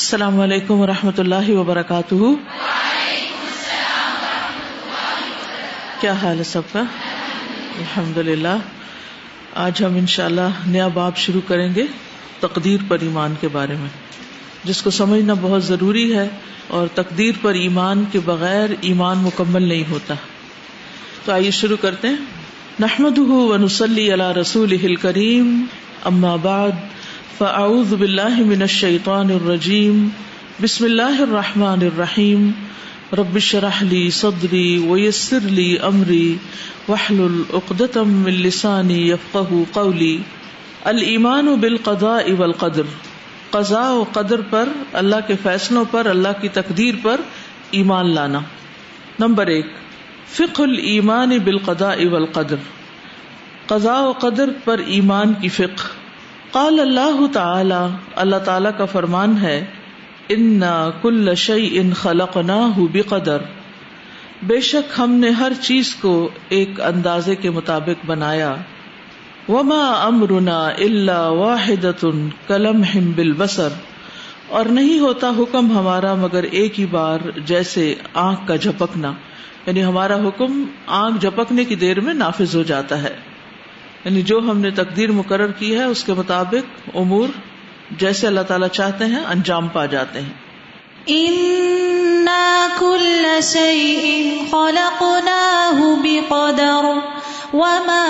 السلام علیکم و رحمۃ اللہ وبرکاتہ۔ کیا حال ہے سب کا؟ الحمد للہ آج ہم انشاءاللہ نیا باب شروع کریں گے تقدیر پر ایمان کے بارے میں۔ جس کو سمجھنا بہت ضروری ہے اور تقدیر پر ایمان کے بغیر ایمان مکمل نہیں ہوتا۔ تو آئیے شروع کرتے ہیں۔ نحمد و نسلی اللہ رسول کریم اما بعد۔ فاعوذ باللہ من الشیطان الرجیم، بسم اللہ الرحمن الرحیم، رب اشرح لي صدری ويسر لي امری، واحلل عقدة من لسانی يفقهوا قولی۔ الایمان بالقضاء والقدر، قضاء و قدر پر، اللہ کے فیصلوں پر، اللہ کی تقدیر پر ایمان لانا۔ نمبر ایک، فقہ الایمان بالقضاء والقدر۔ قضاء و قدر پر ایمان کی فقہ۔ قال اللہ تعالی اللہ تعالی کا فرمان ہے، انا کل شعی ان خلق نہ بے شک ہم نے ہر چیز کو ایک اندازے کے مطابق بنایا۔ وما امرنا اللہ واحد کلم ہم بل بسر اور نہیں ہوتا حکم ہمارا مگر ایک ہی بار جیسے آنکھ کا جھپکنا۔ یعنی ہمارا حکم آنکھ جھپکنے کی دیر میں نافذ ہو جاتا ہے۔ یعنی جو ہم نے تقدیر مقرر کی ہے اس کے مطابق امور جیسے اللہ تعالیٰ چاہتے ہیں انجام پا جاتے ہیں۔ وما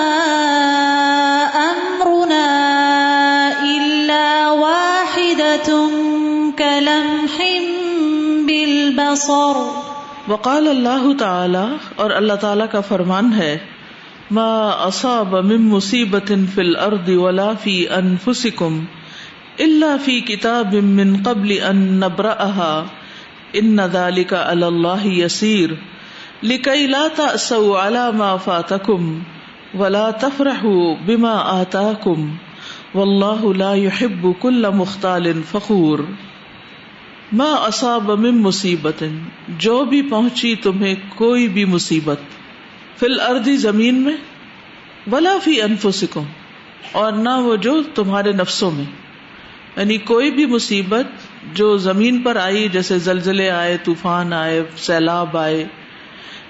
امرنا الا واحدة كلمح بالبصر۔ وقال اللہ تعالی اور اللہ تعالیٰ کا فرمان ہے ما اصاب من مصیبت فی الارض ولا فی انفسکم الا فی کتاب من قبل ان نبرأها ان ذلك علی اللہ یسیر لکی لا تأسوا على ما فاتکم ولا تفرحوا بما آتاکم واللہ لا يحب كل مختال فخور ما اصاب من مصیبت جو بھی پہنچی تمہیں کوئی بھی مصیبت فل اردی زمین میں، ولا فی انفسکم، اور نہ وہ جو تمہارے نفسوں میں۔ یعنی کوئی بھی مصیبت جو زمین پر آئی، جیسے زلزلے آئے، طوفان آئے، سیلاب آئے،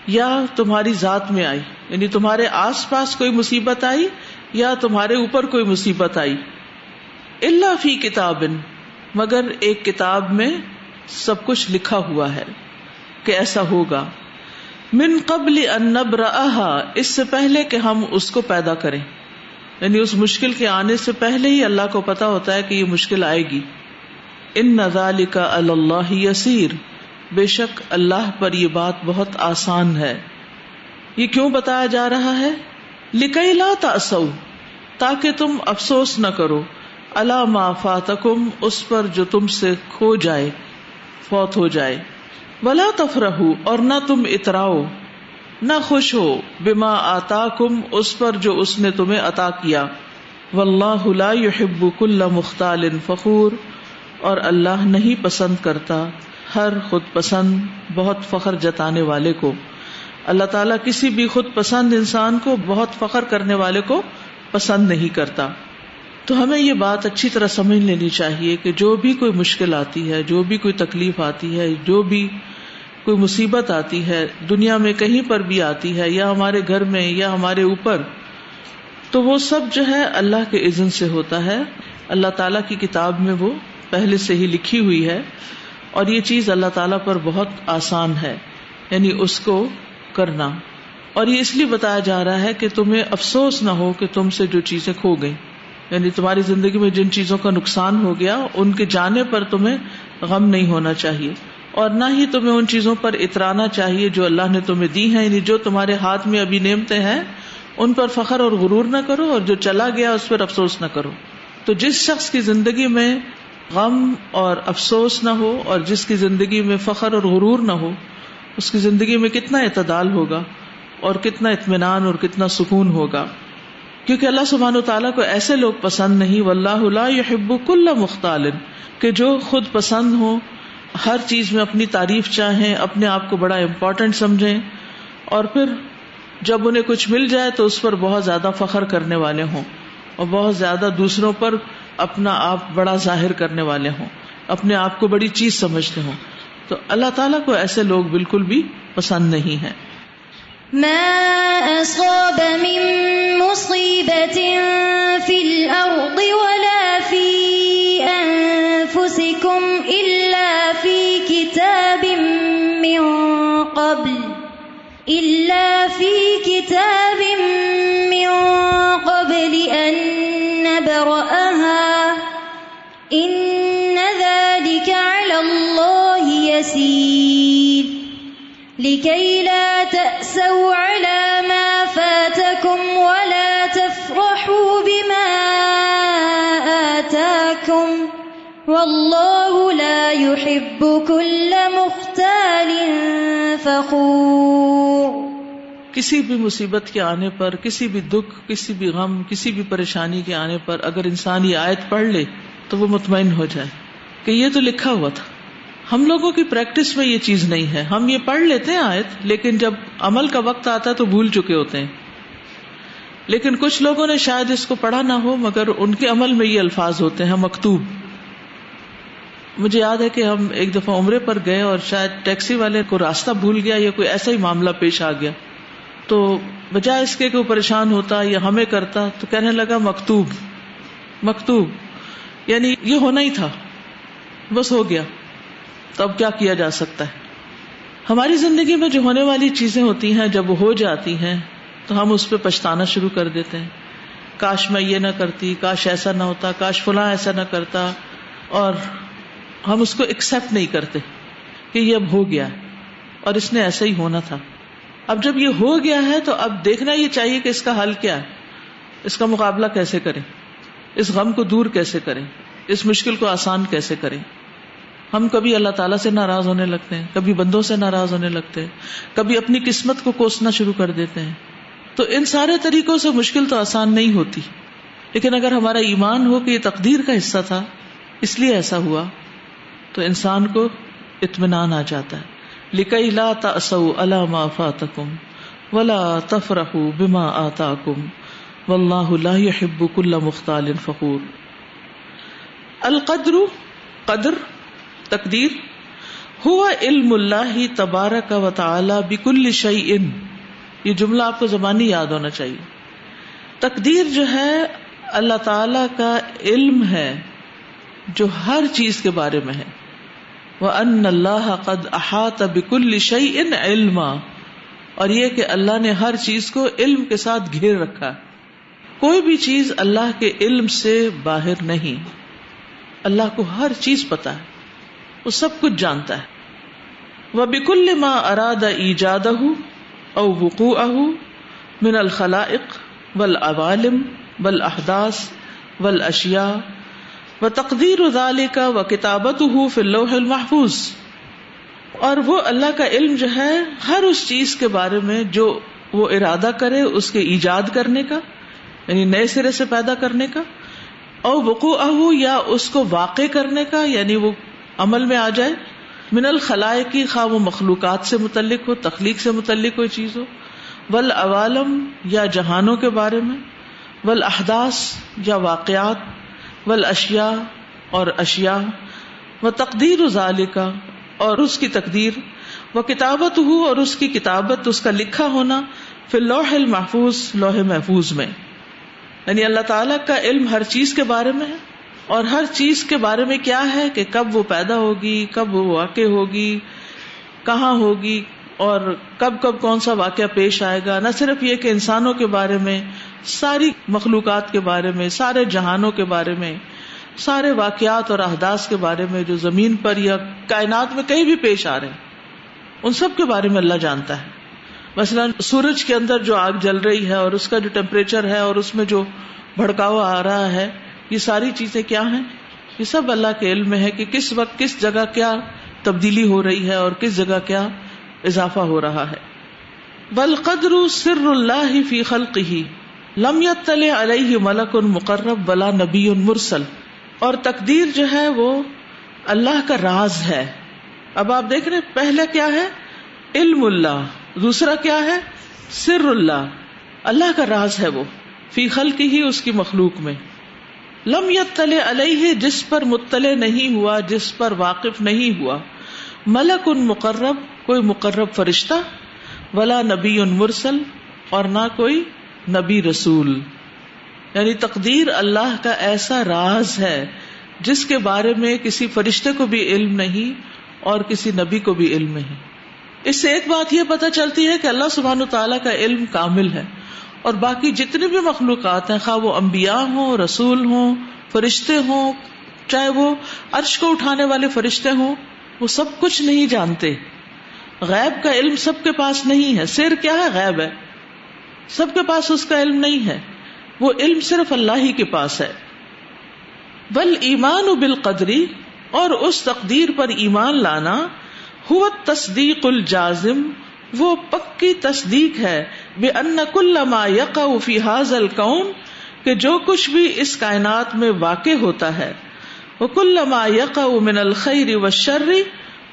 یا تمہاری ذات میں آئی۔ یعنی تمہارے آس پاس کوئی مصیبت آئی، یا تمہارے اوپر کوئی مصیبت آئی۔ اللہ فی کتاب مگر ایک کتاب میں سب کچھ لکھا ہوا ہے کہ ایسا ہوگا۔ من قبل ان اس سے پہلے کہ ہم اس کو پیدا کریں۔ یعنی اس مشکل کے آنے سے پہلے ہی اللہ کو پتا ہوتا ہے کہ یہ مشکل آئے گی۔ ان نزال کا اللہ یسیر۔ بے شک اللہ پر یہ بات بہت آسان ہے۔ یہ کیوں بتایا جا رہا ہے؟ لکئی لا تاسو تاکہ تم افسوس نہ کرو۔ اللہ ما فاتکم، اس پر جو تم سے کھو جائے، فوت ہو جائے۔ بلا تفرح اور نہ تم اتراؤ، نہ خوش ہو، بما آتا کم اس پر جو اس نے تمہیں عطا کیا۔ لا يحب كل مختال فخور۔ اور اللہ نہیں پسند کرتا، ہر خود پسند، بہت فخر جتانے والے کو۔ اللہ تعالیٰ کسی بھی خود پسند انسان کو بہت فخر کرنے والے کو پسند نہیں کرتا۔ تو ہمیں یہ بات اچھی طرح سمجھ لینی چاہیے کہ جو بھی کوئی مشکل آتی ہے، جو بھی کوئی تکلیف آتی ہے، جو بھی کوئی مصیبت آتی ہے، دنیا میں کہیں پر بھی آتی ہے، یا ہمارے گھر میں، یا ہمارے اوپر، تو وہ سب جو ہے اللہ کے عزن سے ہوتا ہے۔ اللہ تعالیٰ کی کتاب میں وہ پہلے سے ہی لکھی ہوئی ہے۔ اور یہ چیز اللہ تعالیٰ پر بہت آسان ہے یعنی اس کو کرنا۔ اور یہ اس لیے بتایا جا رہا ہے کہ تمہیں افسوس نہ ہو کہ تم سے جو چیزیں کھو گئی یعنی تمہاری زندگی میں جن چیزوں کا نقصان ہو گیا، ان کے جانے پر تمہیں غم نہیں ہونا چاہیے۔ اور نہ ہی تمہیں ان چیزوں پر اترانا چاہیے جو اللہ نے تمہیں دی ہیں یعنی جو تمہارے ہاتھ میں ابھی نیمتے ہیں، ان پر فخر اور غرور نہ کرو اور جو چلا گیا اس پر افسوس نہ کرو۔ تو جس شخص کی زندگی میں غم اور افسوس نہ ہو اور جس کی زندگی میں فخر اور غرور نہ ہو، اس کی زندگی میں کتنا اعتدال ہوگا اور کتنا اطمینان اور کتنا سکون ہوگا۔ کیونکہ اللہ سبحان و تعالیٰ کو ایسے لوگ پسند نہیں و اللہ یحب کل مختال، کہ جو خود پسند ہو ہر چیز میں اپنی تعریف چاہیں، اپنے آپ کو بڑا امپورٹینٹ سمجھیں، اور پھر جب انہیں کچھ مل جائے تو اس پر بہت زیادہ فخر کرنے والے ہوں، اور بہت زیادہ دوسروں پر اپنا آپ بڑا ظاہر کرنے والے ہوں، اپنے آپ کو بڑی چیز سمجھتے ہوں۔ تو اللہ تعالیٰ کو ایسے لوگ بالکل بھی پسند نہیں ہے ما أصاب من مصيبة في الأرض ولا في أنفسكم إلا في كتاب من قبل إلا في كتاب من قبل أن نبرأها لكي لا تأسوا على ما فاتكم ولا تفرحوا بما آتاكم والله لا يحب كل مختال فخور کسی بھی مصیبت کے آنے پر، کسی بھی دکھ، کسی بھی غم، کسی بھی پریشانی کے آنے پر اگر انسان یہ آیت پڑھ لے تو وہ مطمئن ہو جائے کہ یہ تو لکھا ہوا تھا۔ ہم لوگوں کی پریکٹس میں یہ چیز نہیں ہے۔ ہم یہ پڑھ لیتے ہیں آیت، لیکن جب عمل کا وقت آتا ہے تو بھول چکے ہوتے ہیں۔ لیکن کچھ لوگوں نے شاید اس کو پڑھا نہ ہو، مگر ان کے عمل میں یہ الفاظ ہوتے ہیں، مکتوب۔ مجھے یاد ہے کہ ہم ایک دفعہ عمرے پر گئے اور شاید ٹیکسی والے کو راستہ بھول گیا یا کوئی ایسا ہی معاملہ پیش آ گیا۔ تو بجائے اس کے کہ وہ پریشان ہوتا یا ہمیں کرتا، تو کہنے لگا، مکتوب۔ مکتوب۔ یعنی یہ ہونا ہی تھا۔ بس ہو گیا۔ تو اب کیا کیا جا سکتا ہے؟ ہماری زندگی میں جو ہونے والی چیزیں ہوتی ہیں، جب وہ ہو جاتی ہیں، تو ہم اس پہ پچھتانا شروع کر دیتے ہیں۔ کاش میں یہ نہ کرتی، کاش ایسا نہ ہوتا، کاش فلاں ایسا نہ کرتا۔ اور ہم اس کو ایکسپٹ نہیں کرتے کہ یہ اب ہو گیا اور اس نے ایسا ہی ہونا تھا۔ اب جب یہ ہو گیا ہے، تو اب دیکھنا یہ چاہیے کہ اس کا حل کیا ہے۔ اس کا مقابلہ کیسے کریں؟ اس غم کو دور کیسے کریں؟ اس مشکل کو آسان کیسے کریں؟ ہم کبھی اللہ تعالیٰ سے ناراض ہونے لگتے ہیں، کبھی بندوں سے ناراض ہونے لگتے ہیں، کبھی اپنی قسمت کو کوسنا شروع کر دیتے ہیں۔ تو ان سارے طریقوں سے مشکل تو آسان نہیں ہوتی۔ لیکن اگر ہمارا ایمان ہو کہ یہ تقدیر کا حصہ تھا، اس لیے ایسا ہوا، تو انسان کو اطمینان آ جاتا ہے۔ لکئی لا تاسو اللہ فاتکم ولا تفرح بما آتاکم واللہ لا يحب كل مختال فخور۔ القدر، قدر تقدیر، ہوا علم اللہ تبارک و تعالی بکل شعی ان یہ جملہ آپ کو زبانی یاد ہونا چاہیے۔ تقدیر جو ہے، اللہ تعالی کا علم ہے، جو ہر چیز کے بارے میں ہے۔ وہ ان اللہ قد احاط بکل شعی ان علم اور یہ کہ اللہ نے ہر چیز کو علم کے ساتھ گھیر رکھا۔ کوئی بھی چیز اللہ کے علم سے باہر نہیں۔ اللہ کو ہر چیز پتا ہے۔ وہ سب کچھ جانتا ہے۔ وہ بکل ماں اراد ایجاد او وقوع من الخلائق ول عوالم بل احداس ول اشیا و تقدیر ادال کا و کتابت ہو فلوح المحفوظ۔ اور وہ اللہ کا علم جو ہے، ہر اس چیز کے بارے میں جو وہ ارادہ کرے، اس کے ایجاد کرنے کا یعنی نئے سرے سے پیدا کرنے کا او وقوع یا اس کو واقع کرنے کا یعنی وہ عمل میں آ جائے من الخلائے کی خواہ وہ مخلوقات سے متعلق ہو، تخلیق سے متعلق کوئی چیز ہو۔ ول عوالم یا جہانوں کے بارے میں۔ ول احداث یا واقعات۔ ول اشیا اور اشیا و تقدیر کا اور اس کی تقدیر۔ وہ کتابت ہو اور اس کی کتابت، اس کا لکھا ہونا۔ پھر لوح المحفوظ، لوح محفوظ میں۔ یعنی اللہ تعالیٰ کا علم ہر چیز کے بارے میں ہے۔ اور ہر چیز کے بارے میں کیا ہے کہ کب وہ پیدا ہوگی، کب وہ واقع ہوگی، کہاں ہوگی، اور کب کب کون سا واقعہ پیش آئے گا، نہ صرف یہ کہ انسانوں کے بارے میں، ساری مخلوقات کے بارے میں، سارے جہانوں کے بارے میں، سارے واقعات اور احداث کے بارے میں جو زمین پر یا کائنات میں کہیں بھی پیش آ رہے ہیں، ان سب کے بارے میں اللہ جانتا ہے۔ مثلاً سورج کے اندر جو آگ جل رہی ہے اور اس کا جو ٹیمپریچر ہے اور اس میں جو بھڑکاؤ آ رہا ہے یہ ساری چیزیں کیا ہیں؟ یہ سب اللہ کے علم میں ہے کہ کس وقت کس جگہ کیا تبدیلی ہو رہی ہے اور کس جگہ کیا اضافہ ہو رہا ہے۔ بل قدر سر اللہ فی خلق ہی لمیت تلے علیہ ملک ان مقرب بلا نبی ان مرسل۔ اور تقدیر جو ہے وہ اللہ کا راز ہے۔ اب آپ دیکھ رہے پہلے کیا ہے؟ علم اللہ۔ دوسرا کیا ہے؟ سر اللہ۔ اللہ کا راز ہے وہ۔ فی خلق ہی اس کی مخلوق میں۔ لم یتلے علیہ، جس پر مطلع نہیں ہوا، جس پر واقف نہیں ہوا۔ ملک ان مقرب، کوئی مقرب فرشتہ، ولا نبی ان مرسل، اور نہ کوئی نبی رسول۔ یعنی تقدیر اللہ کا ایسا راز ہے، جس کے بارے میں کسی فرشتے کو بھی علم نہیں اور کسی نبی کو بھی علم نہیں۔ اس سے ایک بات یہ پتہ چلتی ہے کہ اللہ سبحان تعالیٰ کا علم کامل ہے۔ اور باقی جتنے بھی مخلوقات ہیں، خواہ وہ انبیاء ہوں، رسول ہوں، فرشتے ہوں، چاہے وہ عرش کو اٹھانے والے فرشتے ہوں، وہ سب کچھ نہیں جانتے۔ غیب کا علم سب کے پاس نہیں ہے۔ سر کیا ہے؟ غیب ہے۔ سب کے پاس اس کا علم نہیں ہے۔ وہ علم صرف اللہ ہی کے پاس ہے۔ بل ایمان و بال قدری اور اس تقدیر پر ایمان لانا، ہوا تصدیق الجازم وہ پکی تصدیق ہے بے ان کل ما یقع فی حاضل کون کہ جو کچھ بھی اس کائنات میں واقع ہوتا ہے، وہ کل ما یقع من الخیر و شرری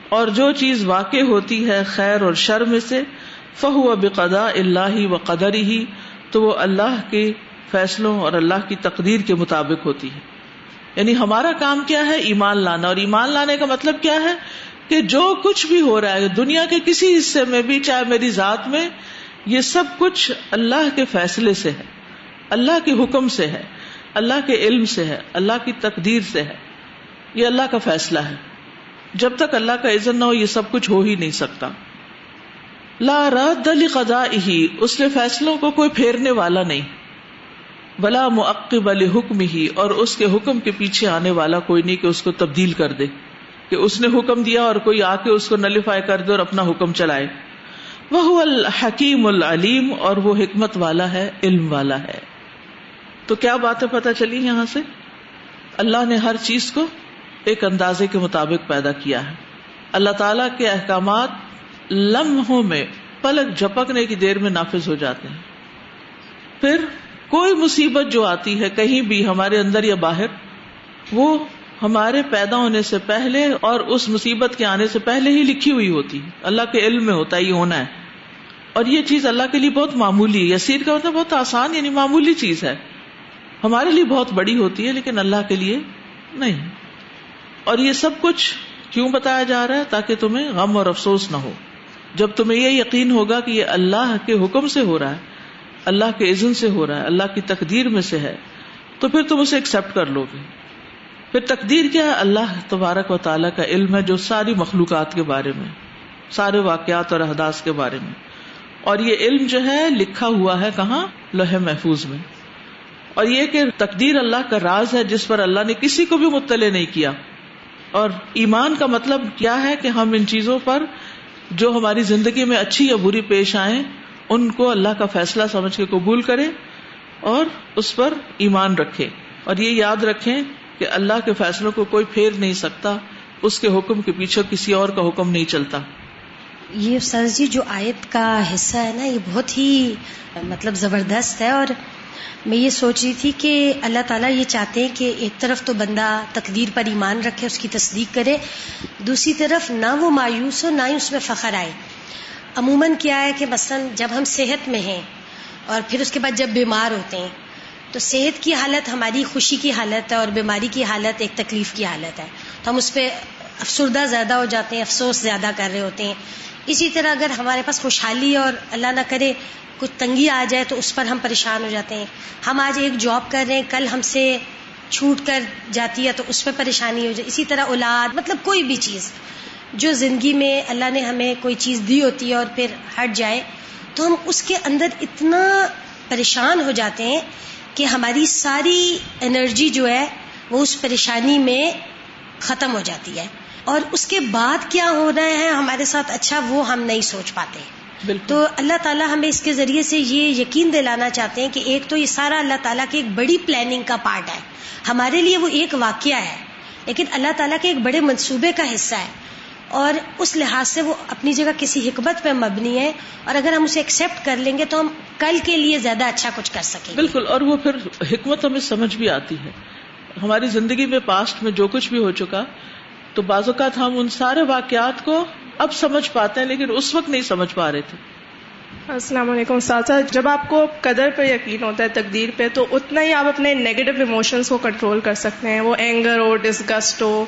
اور جو چیز واقع ہوتی ہے خیر اور شر میں سے، فہو بقدا اللہ و قدر ہی تو وہ اللہ کے فیصلوں اور اللہ کی تقدیر کے مطابق ہوتی ہے۔ یعنی ہمارا کام کیا ہے؟ ایمان لانا، اور ایمان لانے کا مطلب کیا ہے؟ کہ جو کچھ بھی ہو رہا ہے، دنیا کے کسی حصے میں بھی، چاہے میری ذات میں، یہ سب کچھ اللہ کے فیصلے سے ہے، اللہ کے حکم سے ہے، اللہ کے علم سے ہے، اللہ کی تقدیر سے ہے۔ یہ اللہ کا فیصلہ ہے۔ جب تک اللہ کا عزت نہ ہو، یہ سب کچھ ہو ہی نہیں سکتا۔ لا رد علی قدا ہی اس کے فیصلوں کو کوئی پھیرنے والا نہیں۔ بلا معقب علی حکم ہی اور اس کے حکم کے پیچھے آنے والا کوئی نہیں کہ اس کو تبدیل کر دے۔ کہ اس نے حکم دیا اور کوئی آ کے اس کو نلیفائی کر دے اور اپنا حکم چلائے۔ وہ الحکیم العلیم اور وہ حکمت والا ہے، علم والا ہے۔ تو کیا باتیں پتہ چلی یہاں سے؟ اللہ نے ہر چیز کو ایک اندازے کے مطابق پیدا کیا ہے۔ اللہ تعالی کے احکامات لمحوں میں پلک جھپکنے کی دیر میں نافذ ہو جاتے ہیں۔ پھر کوئی مصیبت جو آتی ہے کہیں بھی ہمارے اندر یا باہر، وہ ہمارے پیدا ہونے سے پہلے اور اس مصیبت کے آنے سے پہلے ہی لکھی ہوئی ہوتی اللہ کے علم میں ہوتا یہ ہونا ہے۔ اور یہ چیز اللہ کے لیے بہت معمولی ہے۔ یسیر کا مطلب بہت آسان یعنی معمولی چیز ہے۔ ہمارے لیے بہت بڑی ہوتی ہے، لیکن اللہ کے لیے نہیں۔ اور یہ سب کچھ کیوں بتایا جا رہا ہے؟ تاکہ تمہیں غم اور افسوس نہ ہو۔ جب تمہیں یہ یقین ہوگا کہ یہ اللہ کے حکم سے ہو رہا ہے، اللہ کے عزن سے ہو رہا ہے، اللہ کی تقدیر میں سے ہے، تو پھر تم اسے ایکسپٹ کر لو گے پھر تقدیر کیا ہے؟ اللہ تبارک و تعالیٰ کا علم ہے جو ساری مخلوقات کے بارے میں، سارے واقعات اور احداث کے بارے میں۔ اور یہ علم جو ہے، لکھا ہوا ہے کہاں؟ لوہے محفوظ میں۔ اور یہ کہ تقدیر اللہ کا راز ہے، جس پر اللہ نے کسی کو بھی مطلع نہیں کیا۔ اور ایمان کا مطلب کیا ہے کہ ہم ان چیزوں پر جو ہماری زندگی میں اچھی یا بری پیش آئے ان کو اللہ کا فیصلہ سمجھ کے قبول کرے اور اس پر ایمان رکھے اور یہ یاد رکھیں کہ اللہ کے فیصلوں کو کوئی پھیر نہیں سکتا، اس کے حکم کے پیچھے کسی اور کا حکم نہیں چلتا۔ یہ سر جی جو آیت کا حصہ ہے نا، یہ بہت ہی مطلب زبردست ہے۔ اور میں یہ سوچ رہی تھی کہ اللہ تعالیٰ یہ چاہتے ہیں کہ ایک طرف تو بندہ تقدیر پر ایمان رکھے، اس کی تصدیق کرے، دوسری طرف نہ وہ مایوس ہو، نہ ہی اس میں فخر آئے۔ عموماً کیا ہے کہ مثلاً جب ہم صحت میں ہیں اور پھر اس کے بعد جب بیمار ہوتے ہیں تو صحت کی حالت ہماری خوشی کی حالت ہے اور بیماری کی حالت ایک تکلیف کی حالت ہے۔ تو ہم اس پہ افسردہ زیادہ ہو جاتے ہیں، افسوس زیادہ کر رہے ہوتے ہیں۔ اسی طرح اگر ہمارے پاس خوشحالی اور اللہ نہ کرے کچھ تنگی آ جائے تو اس پر ہم پریشان ہو جاتے ہیں۔ ہم آج ایک جاب کر رہے ہیں، کل ہم سے چھوٹ کر جاتی ہے تو اس پہ پریشانی ہو جائے اسی طرح اولاد مطلب کوئی بھی چیز۔ جو زندگی میں اللہ نے ہمیں کوئی چیز دی ہوتی ہے اور پھر ہٹ جائے تو ہم اس کے اندر اتنا پریشان ہو جاتے ہیں کہ ہماری ساری انرجی جو ہے وہ اس پریشانی میں ختم ہو جاتی ہے۔ اور اس کے بعد کیا ہو رہا ہے ہمارے ساتھ اچھا وہ ہم نہیں سوچ پاتے۔ تو اللہ تعالیٰ ہمیں اس کے ذریعے سے یہ یقین دلانا چاہتے ہیں کہ ایک تو یہ سارا اللہ تعالیٰ کی ایک بڑی پلاننگ کا پارٹ ہے۔ ہمارے لیے وہ ایک واقعہ ہے لیکن اللہ تعالیٰ کے ایک بڑے منصوبے کا حصہ ہے۔ اور اس لحاظ سے وہ اپنی جگہ کسی حکمت پہ مبنی ہے اور اگر ہم اسے ایکسپٹ کر لیں گے تو ہم کل کے لیے زیادہ اچھا کچھ کر سکیں بالکل اور وہ پھر حکمت ہمیں سمجھ بھی آتی ہے۔ ہماری زندگی میں پاسٹ میں جو کچھ بھی ہو چکا تو بعض اوقات ہم ان سارے واقعات کو اب سمجھ پاتے ہیں لیکن اس وقت نہیں سمجھ پا رہے تھے۔ السلام علیکم ساتھ جب آپ کو قدر پہ یقین ہوتا ہے تقدیر پہ تو اتنا ہی آپ اپنے نیگیٹو ایموشنس کو کنٹرول کر سکتے ہیں۔ وہ اینگر ہو ڈسگسٹ ہو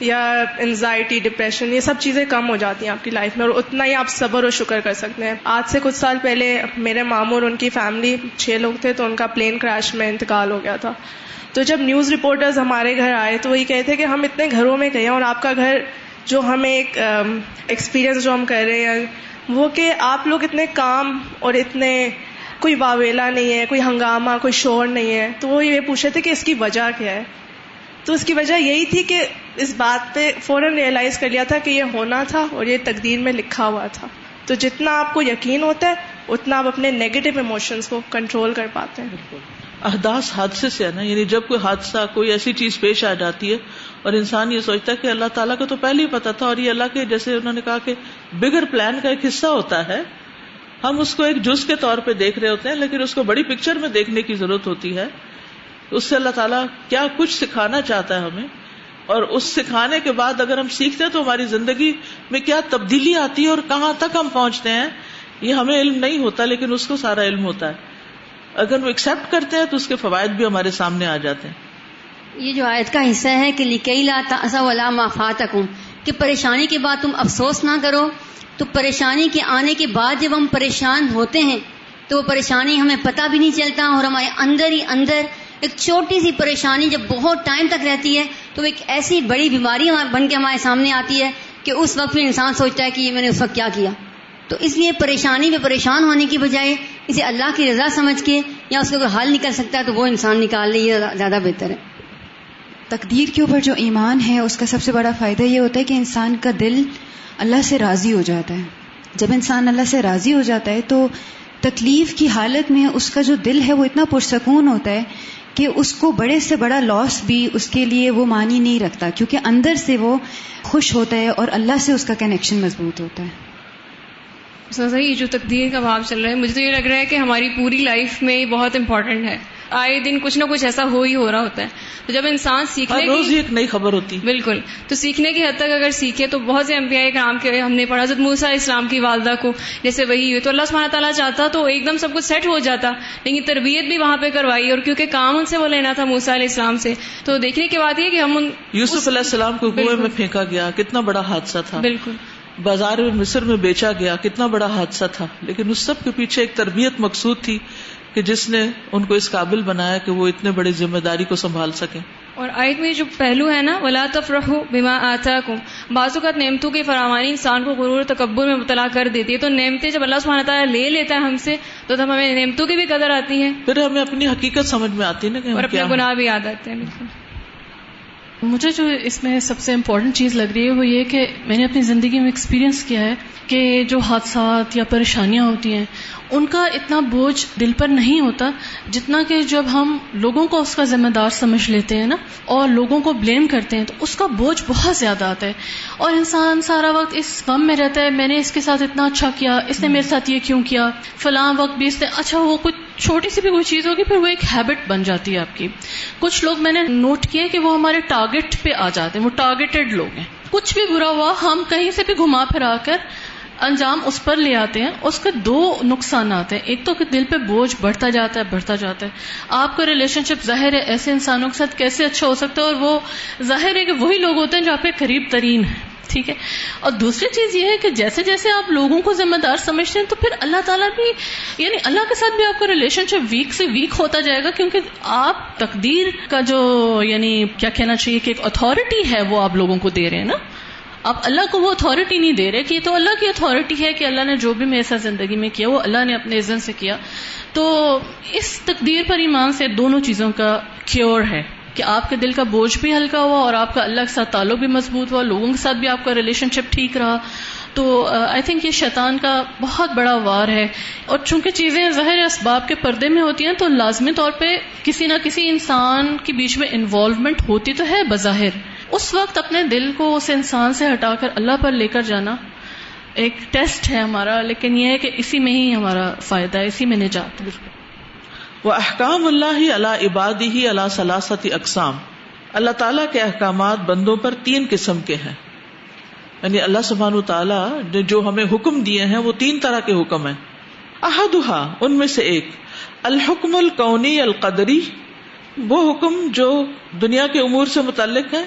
یا انزائٹی ڈپریشن یہ سب چیزیں کم ہو جاتی ہیں آپ کی لائف میں اور اتنا ہی آپ صبر و شکر کر سکتے ہیں۔ آج سے کچھ سال پہلے میرے ماموں اور ان کی فیملی چھ لوگ تھے تو ان کا پلین کریش میں انتقال ہو گیا تھا۔ تو جب نیوز رپورٹرز ہمارے گھر آئے تو وہی کہتے کہ ہم اتنے گھروں میں گئے ہیں اور آپ کا گھر جو ہمیں ایک ایکسپیرئنس جو ہم کر رہے ہیں، وہ کہ آپ لوگ اتنے کام اور اتنے کوئی واویلا نہیں ہے، کوئی ہنگامہ، کوئی شور نہیں ہے۔ تو وہ یہ پوچھے تھے کہ اس کی وجہ کیا ہے؟ تو اس کی وجہ یہی تھی کہ اس بات پہ فوراً ریئلائز کر لیا تھا کہ یہ ہونا تھا اور یہ تقدیر میں لکھا ہوا تھا۔ تو جتنا آپ کو یقین ہوتا ہے، اتنا آپ اپنے نیگیٹو ایموشنس کو کنٹرول کر پاتے ہیں۔ بالکل۔ احداث حادثے سے ہے نا یعنی جب کوئی حادثہ، کوئی ایسی چیز پیش آ جاتی ہے اور انسان یہ سوچتا ہے کہ اللہ تعالیٰ کو تو پہلے ہی پتا تھا اور یہ اللہ کے، جیسے انہوں نے کہا کہ بگر پلان کا ایک حصہ ہوتا ہے۔ ہم اس کو ایک جز کے طور پہ دیکھ رہے ہوتے ہیں، لیکن اس کو بڑی پکچر میں دیکھنے کی ضرورت ہوتی ہے۔ اس سے اللہ تعالیٰ کیا کچھ سکھانا چاہتا ہے ہمیں؟ اور اس سکھانے کے بعد اگر ہم سیکھتے ہیں تو ہماری زندگی میں کیا تبدیلی آتی ہے اور کہاں تک ہم پہنچتے ہیں؟ یہ ہمیں علم نہیں ہوتا، لیکن اس کو سارا علم ہوتا ہے۔ اگر وہ ایکسپٹ کرتے ہیں تو اس کے فوائد بھی ہمارے سامنے آ جاتے ہیں۔ یہ جو آیت کا حصہ ہے کہ لکئی لا مافات کہ پریشانی کے بعد تم افسوس نہ کرو، تو پریشانی کے آنے کے بعد جب ہم پریشان ہوتے ہیں، تو وہ پریشانی ہمیں پتہ بھی نہیں چلتا اور ہمارے اندر ہی اندر ایک چھوٹی سی پریشانی جب بہت ٹائم تک رہتی ہے، تو ایک ایسی بڑی بیماری بن کے ہمارے سامنے آتی ہے کہ اس وقت پھر انسان سوچتا ہے کہ یہ میں نے اس وقت کیا کیا۔ تو اس لیے پریشانی میں پریشان ہونے کی بجائے اسے اللہ کی رضا سمجھ کے یا اس کا کوئی حل نکل سکتا ہے تو وہ انسان نکال لے، یہ زیادہ بہتر ہے۔ تقدیر کے اوپر جو ایمان ہے، اس کا سب سے بڑا فائدہ یہ ہوتا ہے کہ انسان کا دل اللہ سے راضی ہو جاتا ہے۔ جب انسان اللہ سے راضی ہو جاتا ہے، تو تکلیف کی حالت میں اس کا جو دل ہے، وہ اتنا پرسکون ہوتا ہے کہ اس کو بڑے سے بڑا لاس بھی اس کے لیے وہ مانی نہیں رکھتا، کیونکہ اندر سے وہ خوش ہوتا ہے اور اللہ سے اس کا کنیکشن مضبوط ہوتا ہے۔ یہ جو تقدیر کا بھاؤ چل رہا ہے، مجھے تو یہ لگ رہا ہے کہ ہماری پوری لائف میں بہت امپورٹنٹ ہے۔ آئے دن کچھ نہ کچھ ایسا ہو ہی ہو رہا ہوتا ہے۔ تو جب انسان سیکھنے روز ایک نئی خبر ہوتی۔ بالکل۔ تو سیکھنے کی حد تک اگر سیکھے تو بہت سے آئی کام کے ہم نے پڑھا حضرت موسا اسلام کی والدہ کو جیسے وہی ہوئی۔ تو اللہ سبحانہ تعالیٰ چاہتا تو ایک دم سب کچھ سیٹ ہو جاتا لیکن تربیت بھی وہاں پہ کروائی اور کیونکہ کام ان سے وہ لینا تھا موسا علیہ السلام سے۔ تو دیکھنے کی بات یہ کہ ہم ان یوسف علیہ السلام کو کنویں میں پھینکا گیا کتنا بڑا حادثہ تھا۔ بالکل۔ بازار میں مصر میں بیچا گیا کتنا بڑا حادثہ تھا۔ لیکن اس سب کے پیچھے ایک تربیت مقصود تھی۔ کہ جس نے ان کو اس قابل بنایا کہ وہ اتنے بڑی ذمہ داری کو سنبھال سکیں۔ اور آیت میں جو پہلو ہے نا ولا تفرح بما آتاکم بعض اوقات نعمتوں کی فراوانی انسان کو غرور تکبر میں مبتلا کر دیتی ہے۔ تو نعمتیں جب اللہ سبحانہ تعالیٰ لے لیتا ہے ہم سے تو تب ہمیں نعمتوں کی بھی قدر آتی ہے۔ پھر ہمیں اپنی حقیقت سمجھ میں آتی ہے نا کہ اور اپنے گناہ بھی یاد آتے ہیں بالکل۔ مجھے جو اس میں سب سے امپورٹنٹ چیز لگ رہی ہے وہ یہ کہ میں نے اپنی زندگی میں ایکسپیرینس کیا ہے کہ جو حادثات یا پریشانیاں ہوتی ہیں ان کا اتنا بوجھ دل پر نہیں ہوتا جتنا کہ جب ہم لوگوں کو اس کا ذمہ دار سمجھ لیتے ہیں نا، اور لوگوں کو بلیم کرتے ہیں، تو اس کا بوجھ بہت زیادہ آتا ہے۔ اور انسان سارا وقت اس غم میں رہتا ہے، میں نے اس کے ساتھ اتنا اچھا کیا، اس نے میرے ساتھ یہ کیوں کیا، فلاں وقت بھی اس نے اچھا وہ کچھ چھوٹی سی بھی کوئی چیز ہوگی، پھر وہ ایک ہیبٹ بن جاتی ہے آپ کی۔ کچھ لوگ میں نے نوٹ کیے کہ وہ ہمارے ٹارگیٹ پہ آ جاتے ہیں، وہ ٹارگیٹڈ لوگ ہیں۔ کچھ بھی برا ہوا، ہم کہیں سے بھی گھما پھرا کر انجام اس پر لے آتے ہیں، اس کے دو نقصانات ہیں۔ ایک تو کہ دل پہ بوجھ بڑھتا جاتا ہے، بڑھتا جاتا ہے۔ آپ کا ریلیشن شپ ظاہر ہے، ایسے انسانوں کے ساتھ کیسے اچھا ہو سکتا ہے؟ اور وہ ظاہر ہے کہ وہی لوگ ہوتے ہیں جو آپ کے قریب ترین ہیں، ٹھیک ہے؟ اور دوسری چیز یہ ہے کہ جیسے جیسے آپ لوگوں کو ذمہ دار سمجھتے ہیں، تو پھر اللہ تعالیٰ بھی یعنی اللہ کے ساتھ بھی آپ کا ریلیشن شپ ویک سے ویک ہوتا جائے گا، کیونکہ آپ تقدیر کا جو یعنی کیا کہنا چاہیے کہ ایک اتارٹی ہے وہ آپ لوگوں کو دے رہے ہیں نا؟ آپ اللہ کو وہ اتارٹی نہیں دے رہے کہ یہ تو اللہ کی اتارٹی ہے کہ اللہ نے جو بھی میرے ساتھ زندگی میں کیا، وہ اللہ نے اپنے عزن سے کیا۔ تو اس تقدیر پر ایمان سے دونوں چیزوں کا کیور ہے کہ آپ کے دل کا بوجھ بھی ہلکا ہوا اور آپ کا اللہ کے ساتھ تعلق بھی مضبوط ہوا، لوگوں کے ساتھ بھی آپ کا ریلیشن شپ ٹھیک رہا۔ تو آئی تھنک یہ شیطان کا بہت بڑا وار ہے۔ اور چونکہ چیزیں ظاہر اسباب کے پردے میں ہوتی ہیں، تو لازمی طور پہ کسی نہ کسی انسان کے بیچ میں انوالومنٹ ہوتی تو ہے بظاہر۔ اس وقت اپنے دل کو اس انسان سے ہٹا کر اللہ پر لے کر جانا ایک ٹیسٹ ہے ہمارا، لیکن یہ ہے کہ اسی میں ہی ہمارا فائدہ ہے، اسی میں نجات وہ احکام اللہ ہی اللہ عبادی ہی اللہ سلاست اقسام اللہ تعالیٰ کے احکامات بندوں پر تین قسم کے ہیں۔ یعنی اللہ سبحان تعالیٰ نے جو ہمیں حکم دیے ہیں، وہ تین طرح کے حکم ہیں۔ احدہ ان میں سے ایک، الحکم القونی القدری۔ وہ حکم جو دنیا کے امور سے متعلق ہے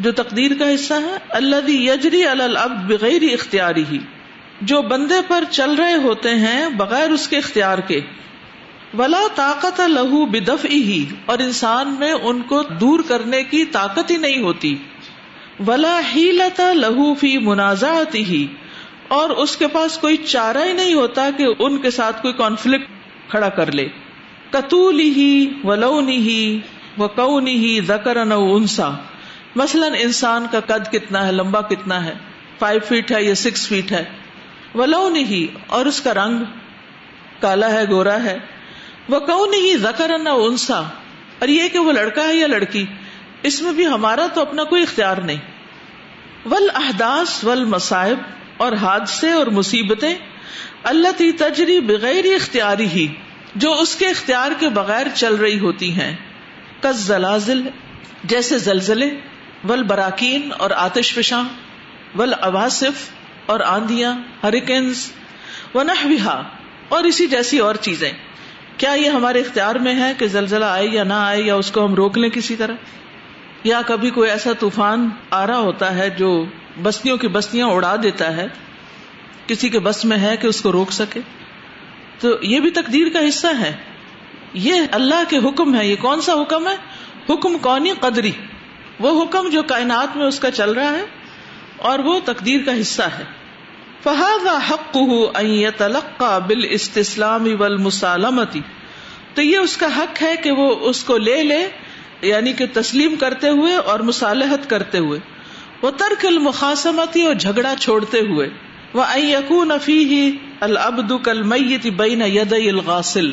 جو تقدیر کا حصہ ہے اللہ یجری الب بغیر اختیاری ہی۔ جو بندے پر چل رہے ہوتے ہیں بغیر اس کے اختیار کے۔ ولا طاقت لہو بدف ہی۔ اور انسان میں ان کو دور کرنے کی طاقت ہی نہیں ہوتی۔ ولا ہی لتا لہو فی منازعت ہی۔ اور اس کے پاس کوئی چارہ ہی نہیں ہوتا کہ ان کے ساتھ کوئی کانفلکٹ کھڑا کر لے۔ کتول ہی، ولونی ہی و کونی ہی زکر انسا۔ مثلاً انسان کا قد کتنا ہے، لمبا کتنا ہے فائیو فیٹ ہے یا سکس فیٹ ہے ولونی ہی اور اس کا رنگ کالا ہے، گورا ہے۔ وہ کون ہی زکر انسا، اور یہ کہ وہ لڑکا ہے یا لڑکی، اس میں بھی ہمارا تو اپنا کوئی اختیار نہیں۔ ول احداس ول مصائب اور حادثے اور مصیبتیں اللہ تی تجری بغیر اختیاری ہی جو اس کے اختیار کے بغیر چل رہی ہوتی ہیں۔ کس زلازل جیسے زلزلے ول براکین اور آتش فشاں ول اواسف اور آندیاں ہریکینز و اور اسی جیسی اور چیزیں۔ کیا یہ ہمارے اختیار میں ہے کہ زلزلہ آئے یا نہ آئے یا اس کو ہم روک لیں کسی طرح؟ یا کبھی کوئی ایسا طوفان آ رہا ہوتا ہے جو بستیوں کی بستیاں اڑا دیتا ہے؟ کسی کے بس میں ہے کہ اس کو روک سکے؟ تو یہ بھی تقدیر کا حصہ ہے۔ یہ اللہ کے حکم ہے۔ یہ کون سا حکم ہے؟ حکم کونی قدری۔ وہ حکم جو کائنات میں اس کا چل رہا ہے اور وہ تقدیر کا حصہ ہے۔ فہذا حق تلقا بال استسلامی ول مسالمتی تو یہ اس کا حق ہے کہ وہ اس کو لے لے یعنی کہ تسلیم کرتے ہوئے اور مصالحت کرتے ہوئے۔ وہ ترک المخاسمتی اور جھگڑا چھوڑتے ہوئے۔ وہ یقون افی العبد کل میت بین ید الغاسل۔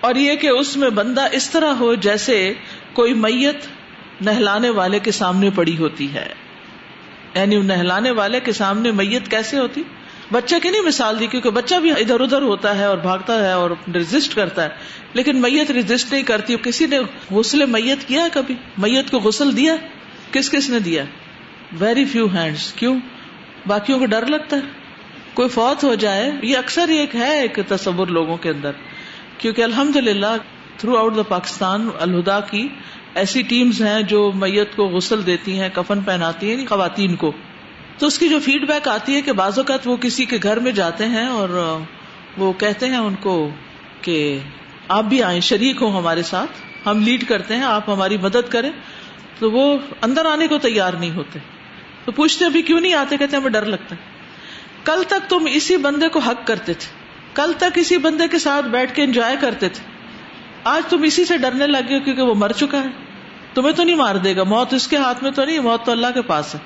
اور یہ کہ اس میں بندہ اس طرح ہو جیسے کوئی میت نہلانے والے کے سامنے پڑی ہوتی ہے۔ یعنی نہلانے والے کے سامنے میت کیسے ہوتی؟ بچے کی نہیں مثال دی، کیونکہ بچہ بھی ادھر ادھر ہوتا ہے اور بھاگتا ہے اور ریزسٹ کرتا ہے۔ لیکن میت ریزسٹ نہیں کرتی، کسی نے غسل میت کیا کبھی؟ میت کو غسل دیا؟ کس کس نے دیا؟ ویری فیو ہینڈس کیوں؟ باقیوں کو ڈر لگتا ہے۔ کوئی فوت ہو جائے، یہ اکثر ایک ہے ایک تصور لوگوں کے اندر۔ کیونکہ الحمد للہ تھرو آؤٹ دا پاکستان الہدا کی ایسی ٹیمز ہیں جو میت کو غسل دیتی ہیں، کفن پہناتی ہیں، خواتین کو۔ تو اس کی جو فیڈ بیک آتی ہے کہ بعض اوقات وہ کسی کے گھر میں جاتے ہیں اور وہ کہتے ہیں ان کو کہ آپ بھی آئیں، شریک ہوں ہمارے ساتھ، ہم لیڈ کرتے ہیں، آپ ہماری مدد کریں۔ تو وہ اندر آنے کو تیار نہیں ہوتے۔ تو پوچھتے ابھی کیوں نہیں آتے؟ کہتے ہمیں ڈر لگتا ہے۔ کل تک تم اسی بندے کو حق کرتے تھے۔ کل تک اسی بندے کے ساتھ بیٹھ کے انجوائے کرتے تھے۔ آج تم اسی سے ڈرنے لگے کیونکہ وہ مر چکا ہے۔ تمہیں تو نہیں مار دے گا۔ موت اس کے ہاتھ میں تو نہیں، موت تو اللہ کے پاس ہے۔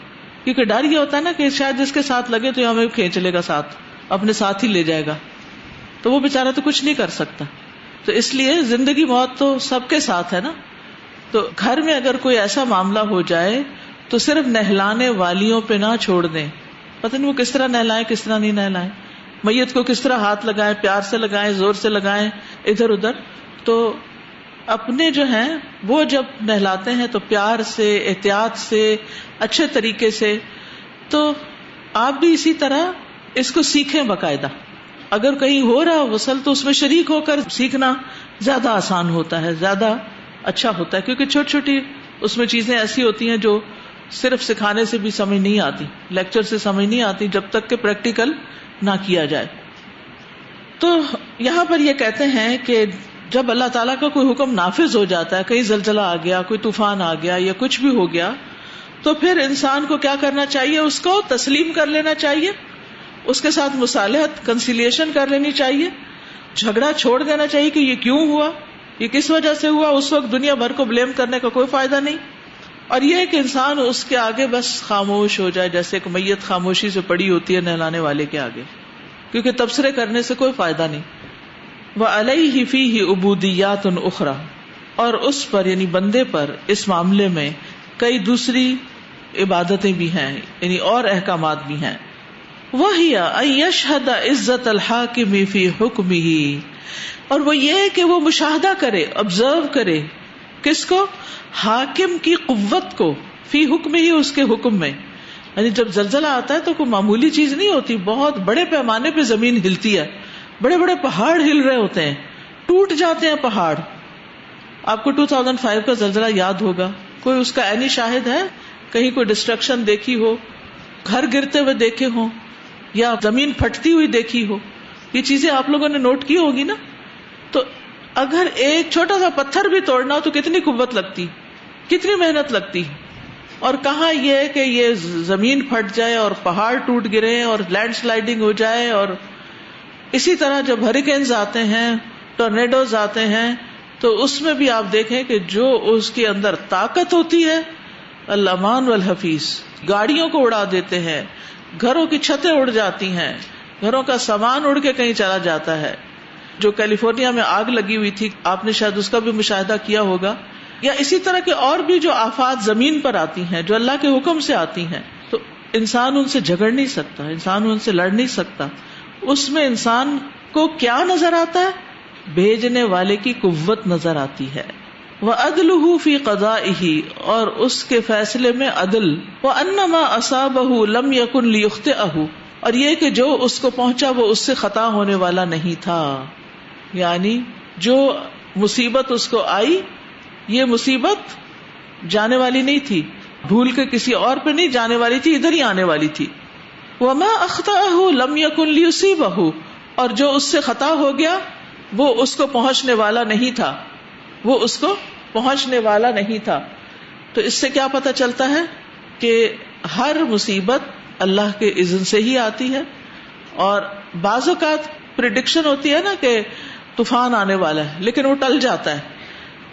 کیونکہ ڈر یہ ہوتا ہے نا کہ شاید جس کے ساتھ لگے تو ہمیں کھینچ لے گا ساتھ، اپنے ساتھ ہی لے جائے گا۔ تو وہ بےچارا تو کچھ نہیں کر سکتا۔ تو اس لیے زندگی موت تو سب کے ساتھ ہے نا۔ تو گھر میں اگر کوئی ایسا معاملہ ہو جائے تو صرف نہلانے والیوں پہ نہ چھوڑ دیں۔ پتہ نہیں وہ کس طرح نہلائے کس طرح نہیں نہلائے میت کو کس طرح ہاتھ لگائے پیار سے لگائے زور سے لگائے ادھر ادھر۔ تو اپنے جو ہیں وہ جب نہلاتے ہیں تو پیار سے، احتیاط سے، اچھے طریقے سے، تو آپ بھی اسی طرح اس کو سیکھیں باقاعدہ۔ اگر کہیں ہو رہا غسل تو اس میں شریک ہو کر سیکھنا زیادہ آسان ہوتا ہے، زیادہ اچھا ہوتا ہے، کیونکہ چھوٹی چھوٹی اس میں چیزیں ایسی ہوتی ہیں جو صرف سکھانے سے بھی سمجھ نہیں آتی، لیکچر سے سمجھ نہیں آتی جب تک کہ پریکٹیکل نہ کیا جائے۔ تو یہاں پر یہ کہتے ہیں کہ جب اللہ تعالیٰ کا کوئی حکم نافذ ہو جاتا ہے کئی زلزلہ آ گیا، کوئی طوفان آ گیا یا کچھ بھی ہو گیا، تو پھر انسان کو کیا کرنا چاہیے؟ اس کو تسلیم کر لینا چاہیے، اس کے ساتھ مصالحت کنسیلیشن کر لینی چاہیے۔ جھگڑا چھوڑ دینا چاہیے کہ یہ کیوں ہوا، یہ کس وجہ سے ہوا، اس وقت دنیا بھر کو بلیم کرنے کا کوئی فائدہ نہیں۔ اور یہ کہ انسان اس کے آگے بس خاموش ہو جائے، جیسے ایک میت خاموشی سے پڑی ہوتی ہے نہلانے والے کے آگے، کیونکہ تبصرے کرنے سے کوئی فائدہ نہیں۔ وہ علیہ فی ہی ابودیات اخرا اور اس پر یعنی بندے پر، اس معاملے میں کئی دوسری عبادتیں بھی ہیں یعنی اور احکامات بھی ہیں۔ وہی یشہد عزت الحاکم فی حکم ہی اور وہ یہ کہ وہ مشاہدہ کرے آبزرو کرے، کس کو؟ حاکم کی قوت کو، فی حکم ہی اس کے حکم میں۔ یعنی جب زلزلہ آتا ہے تو کوئی معمولی چیز نہیں ہوتی، بہت بڑے پیمانے پہ زمین ہلتی ہے۔ بڑے بڑے پہاڑ ہل رہے ہوتے ہیں، ٹوٹ جاتے ہیں پہاڑ۔ آپ کو 2005 کا زلزلہ یاد ہوگا۔ کوئی اس کا اینی شاہد ہے؟ کہیں کوئی ڈسٹرکشن دیکھی ہو، گھر گرتے ہوئے دیکھے ہو یا زمین پھٹتی ہوئی دیکھی ہو۔ یہ چیزیں آپ لوگوں نے نوٹ کی ہوگی نا؟ تو اگر ایک چھوٹا سا پتھر بھی توڑنا ہو تو کتنی قوت لگتی، کتنی محنت لگتی۔ اور کہاں یہ کہ یہ زمین پھٹ جائے اور پہاڑ ٹوٹ گرے اور لینڈ سلائڈنگ ہو جائے اور اسی طرح جب ہریکینز آتے ہیں ٹورنیڈوز آتے ہیں، تو اس میں بھی آپ دیکھیں کہ جو اس کے اندر طاقت ہوتی ہے، اللہ والحفیظ، گاڑیوں کو اڑا دیتے ہیں، گھروں کی چھتیں اڑ جاتی ہیں، گھروں کا سامان اڑ کے کہیں چلا جاتا ہے، جو کیلیفورنیا میں آگ لگی ہوئی تھی، آپ نے شاید اس کا بھی مشاہدہ کیا ہوگا، یا اسی طرح کے اور بھی جو آفات زمین پر آتی ہیں، جو اللہ کے حکم سے آتی ہیں، تو انسان ان سے جھگڑ نہیں سکتا، انسان ان سے لڑ نہیں سکتا اس میں انسان کو کیا نظر آتا ہے؟ بھیجنے والے کی قوت نظر آتی ہے۔ وہ عدل فی قدا ہی اور اس کے فیصلے میں عدل۔ وہ انما اصاب لم یقن لیخت اہ اور یہ کہ جو اس کو پہنچا، وہ اس سے خطا ہونے والا نہیں تھا۔ یعنی جو مصیبت اس کو آئی، یہ مصیبت جانے والی نہیں تھی۔ بھول کے کسی اور پہ نہیں، جانے والی تھی، ادھر ہی آنے والی تھی۔ وہ میں اختہ لم یقن لی بہو اور جو اس سے خطا ہو گیا، وہ اس کو پہنچنے والا نہیں تھا۔ وہ اس کو پہنچنے والا نہیں تھا۔ تو اس سے کیا پتا چلتا ہے کہ ہر مصیبت اللہ کے عزن سے ہی آتی ہے۔ اور بعض اوقات پرڈکشن ہوتی ہے نا کہ طوفان آنے والا ہے، لیکن وہ ٹل جاتا ہے۔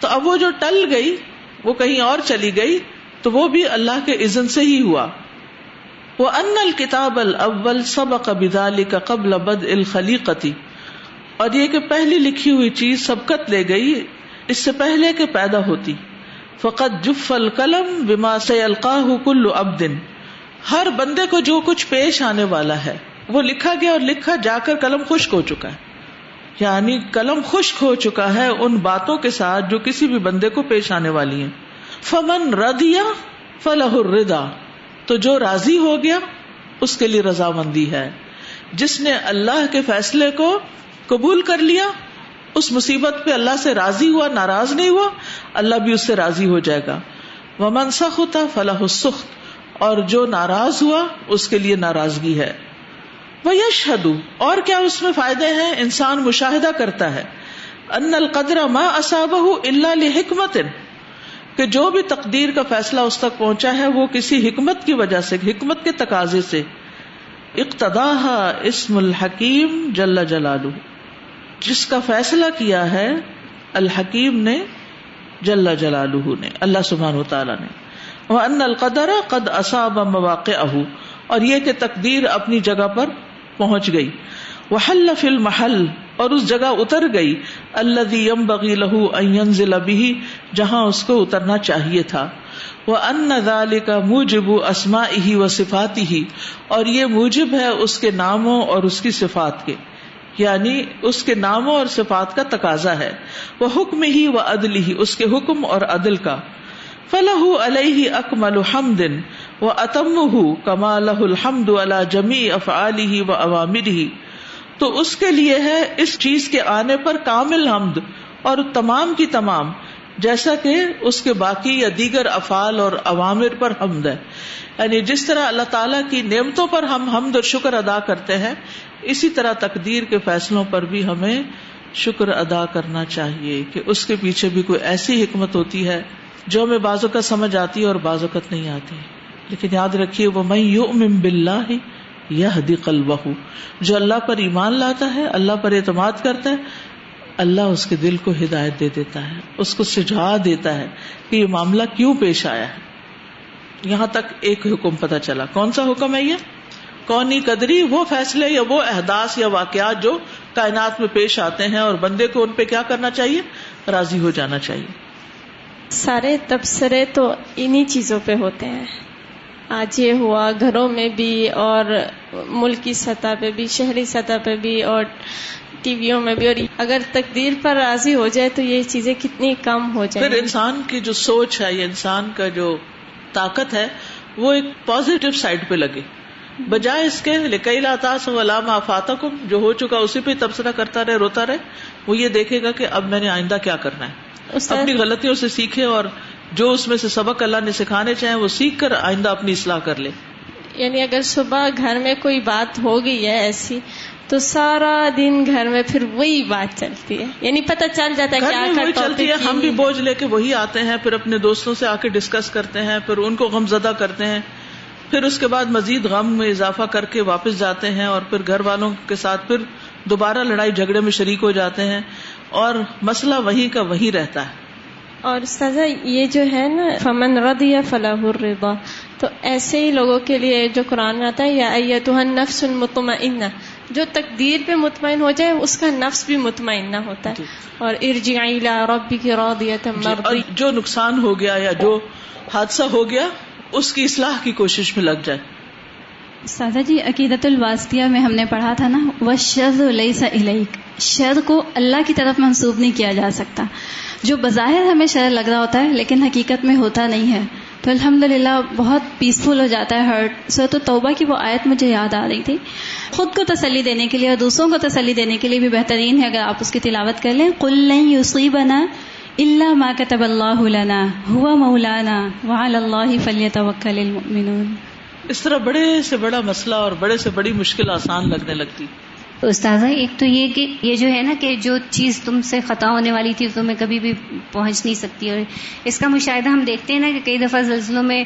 تو اب وہ جو ٹل گئی، وہ کہیں اور چلی گئی، تو وہ بھی اللہ کے عزن سے ہی ہوا۔ وہ ان الکتاب الاول سبق بذلك کا قبل بد الخلیقتی اور یہ کہ پہلی لکھی ہوئی چیز سبقت لے گئی، اس سے پہلے کہ پیدا ہوتی۔ فقط جف القلم بما سے القاہ کل اب دن ہر بندے کو جو کچھ پیش آنے والا ہے، وہ لکھا گیا اور لکھا جا کر قلم خشک ہو چکا ہے۔ یعنی قلم خشک ہو چکا ہے ان باتوں کے ساتھ جو کسی بھی بندے کو پیش آنے والی ہیں۔ فمن ردیا فلاح الردا تو جو راضی ہو گیا، اس کے لیے رضامندی ہے۔ جس نے اللہ کے فیصلے کو قبول کر لیا، اس مصیبت پہ اللہ سے راضی ہوا، ناراض نہیں ہوا، اللہ بھی اس سے راضی ہو جائے گا۔ وہ منسخ ہوتا فلاح سخت اور جو ناراض ہوا، اس کے لیے ناراضگی ہے۔ وہ یش اور کیا اس میں فائدے ہیں؟ انسان مشاہدہ کرتا ہے۔ ان القدر ما اصاب اللہ حکمت کہ جو بھی تقدیر کا فیصلہ اس تک پہنچا ہے وہ کسی حکمت کی وجہ سے، حکمت کے تقاضے سے۔ اقتدا اسم الحکیم جل جلالہ۔ جس کا فیصلہ کیا ہے، الحکیم نے، جل جلالہ نے، اللہ سبحان و تعالیٰ نے۔ وہ ان القدر قد اصاب مواقع اہو اور یہ کہ تقدیر اپنی جگہ پر پہنچ گئی۔ وہ حل فل محل اور اس جگہ اتر گئی اللہ یم بغی لہو اینزل بھی جہاں اس کو اترنا چاہیے تھا۔ وہ ان ذال کا موجب اسما ہی و صفاتی ہی اور یہ موجب ہے اس کے ناموں اور اس کی صفات کے۔ یعنی اس کے ناموں اور صفات کا تقاضا ہے۔ وہ حکم ہی و عدل ہی اس کے حکم اور عدل کا۔ فلاح علیہ اکمل حمدن و اتم کمال الحمد اللہ جمی افعالی و عوامر ہی تو اس کے لیے ہے اس چیز کے آنے پر کامل حمد اور تمام کی تمام، جیسا کہ اس کے باقی یا دیگر افعال اور عوامر پر حمد ہے۔ یعنی جس طرح اللہ تعالیٰ کی نعمتوں پر ہم حمد اور شکر ادا کرتے ہیں، اسی طرح تقدیر کے فیصلوں پر بھی ہمیں شکر ادا کرنا چاہیے کہ اس کے پیچھے بھی کوئی ایسی حکمت ہوتی ہے جو ہمیں بازو کا سمجھ آتی ہے اور بازوقت نہیں آتی۔ لیکن یاد رکھیے وہ میں یو ام بلّہ یہ دقل جو اللہ پر ایمان لاتا ہے، اللہ پر اعتماد کرتا ہے، اللہ اس کے دل کو ہدایت دے دیتا ہے، اس کو سجھا دیتا ہے کہ یہ معاملہ کیوں پیش آیا ہے۔ یہاں تک ایک حکم پتا چلا۔ کون سا حکم ہے یہ؟ کونی قدری وہ فیصلے یا وہ احداث یا واقعات جو کائنات میں پیش آتے ہیں اور بندے کو ان پہ کیا کرنا چاہیے؟ راضی ہو جانا چاہیے۔ سارے تبصرے تو انہی چیزوں پہ ہوتے ہیں۔ آج یہ ہوا گھروں میں بھی اور ملکی سطح پہ بھی شہری سطح پہ بھی اور ٹی ویوں میں بھی۔ اور اگر تقدیر پر راضی ہو جائے تو یہ چیزیں کتنی کم ہو جائیں۔ پھر انسان کی جو سوچ ہے یا انسان کا جو طاقت ہے وہ ایک پازیٹو سائڈ پہ لگے بجائے اس کے لکئی لاتاس علام آفاتا جو ہو چکا اسی پہ تبصرہ کرتا رہے روتا رہے وہ یہ دیکھے گا کہ اب میں نے آئندہ کیا کرنا ہے۔ اپنی غلطیوں سے سیکھے اور جو اس میں سے سبق اللہ نے سکھانے چاہے وہ سیکھ کر آئندہ اپنی اصلاح کر لے۔ یعنی اگر صبح گھر میں کوئی بات ہو گئی ہے ایسی تو سارا دن گھر میں پھر وہی بات چلتی ہے۔ یعنی پتہ چل جاتا ہے کیا وہی چلتی ہے ہم بھی بوجھ لے کے وہی آتے ہیں پھر اپنے دوستوں سے آ کے ڈسکس کرتے ہیں پھر ان کو غم زدہ کرتے ہیں پھر اس کے بعد مزید غم میں اضافہ کر کے واپس جاتے ہیں اور پھر گھر والوں کے ساتھ پھر دوبارہ لڑائی جھگڑے میں شریک ہو جاتے ہیں اور مسئلہ وہی کا وہی رہتا ہے۔ اور سزا یہ جو ہے نا فمن رد یا فلاح الرضا۔ تو ایسے ہی لوگوں کے لیے جو قرآن میں آتا ہے یا تو نفس المطمئن جو تقدیر پہ مطمئن ہو جائے اس کا نفس بھی مطمئن نہ ہوتا ہے۔ جی۔ اور ارجی ربی کی راضیت جی، جو نقصان ہو گیا یا جو حادثہ ہو گیا اس کی اصلاح کی کوشش میں لگ جائے۔ سادہ جی عقیدت الواسطیہ میں ہم نے پڑھا تھا نا وہ شرد علیک شر کو اللہ کی طرف منسوب نہیں کیا جا سکتا۔ جو بظاہر ہمیں شر لگ رہا ہوتا ہے، لیکن حقیقت میں ہوتا نہیں ہے۔ تو الحمد للہ بہت پیسفل ہو جاتا ہے ہرٹ سو تو توبہ کی وہ آیت مجھے یاد آ رہی تھی۔ خود کو تسلی دینے کے لیے اور دوسروں کو تسلی دینے کے لیے بھی بہترین ہے، اگر آپ اس کی تلاوت کر لیں۔ کل نہیں یوسی بنا اللہ ما کتب اللہ لنا ہوا مولانا وعلى اللہ فلیتوکل المؤمنون۔ اس طرح بڑے سے بڑا مسئلہ اور بڑے سے بڑی مشکل آسان لگنے لگتی۔ استاذہ، ایک تو یہ کہ یہ جو ہے نا کہ جو چیز تم سے خطا ہونے والی تھی تمہیں کبھی بھی پہنچ نہیں سکتی اور اس کا مشاہدہ ہم دیکھتے ہیں نا کہ کئی دفعہ زلزلوں میں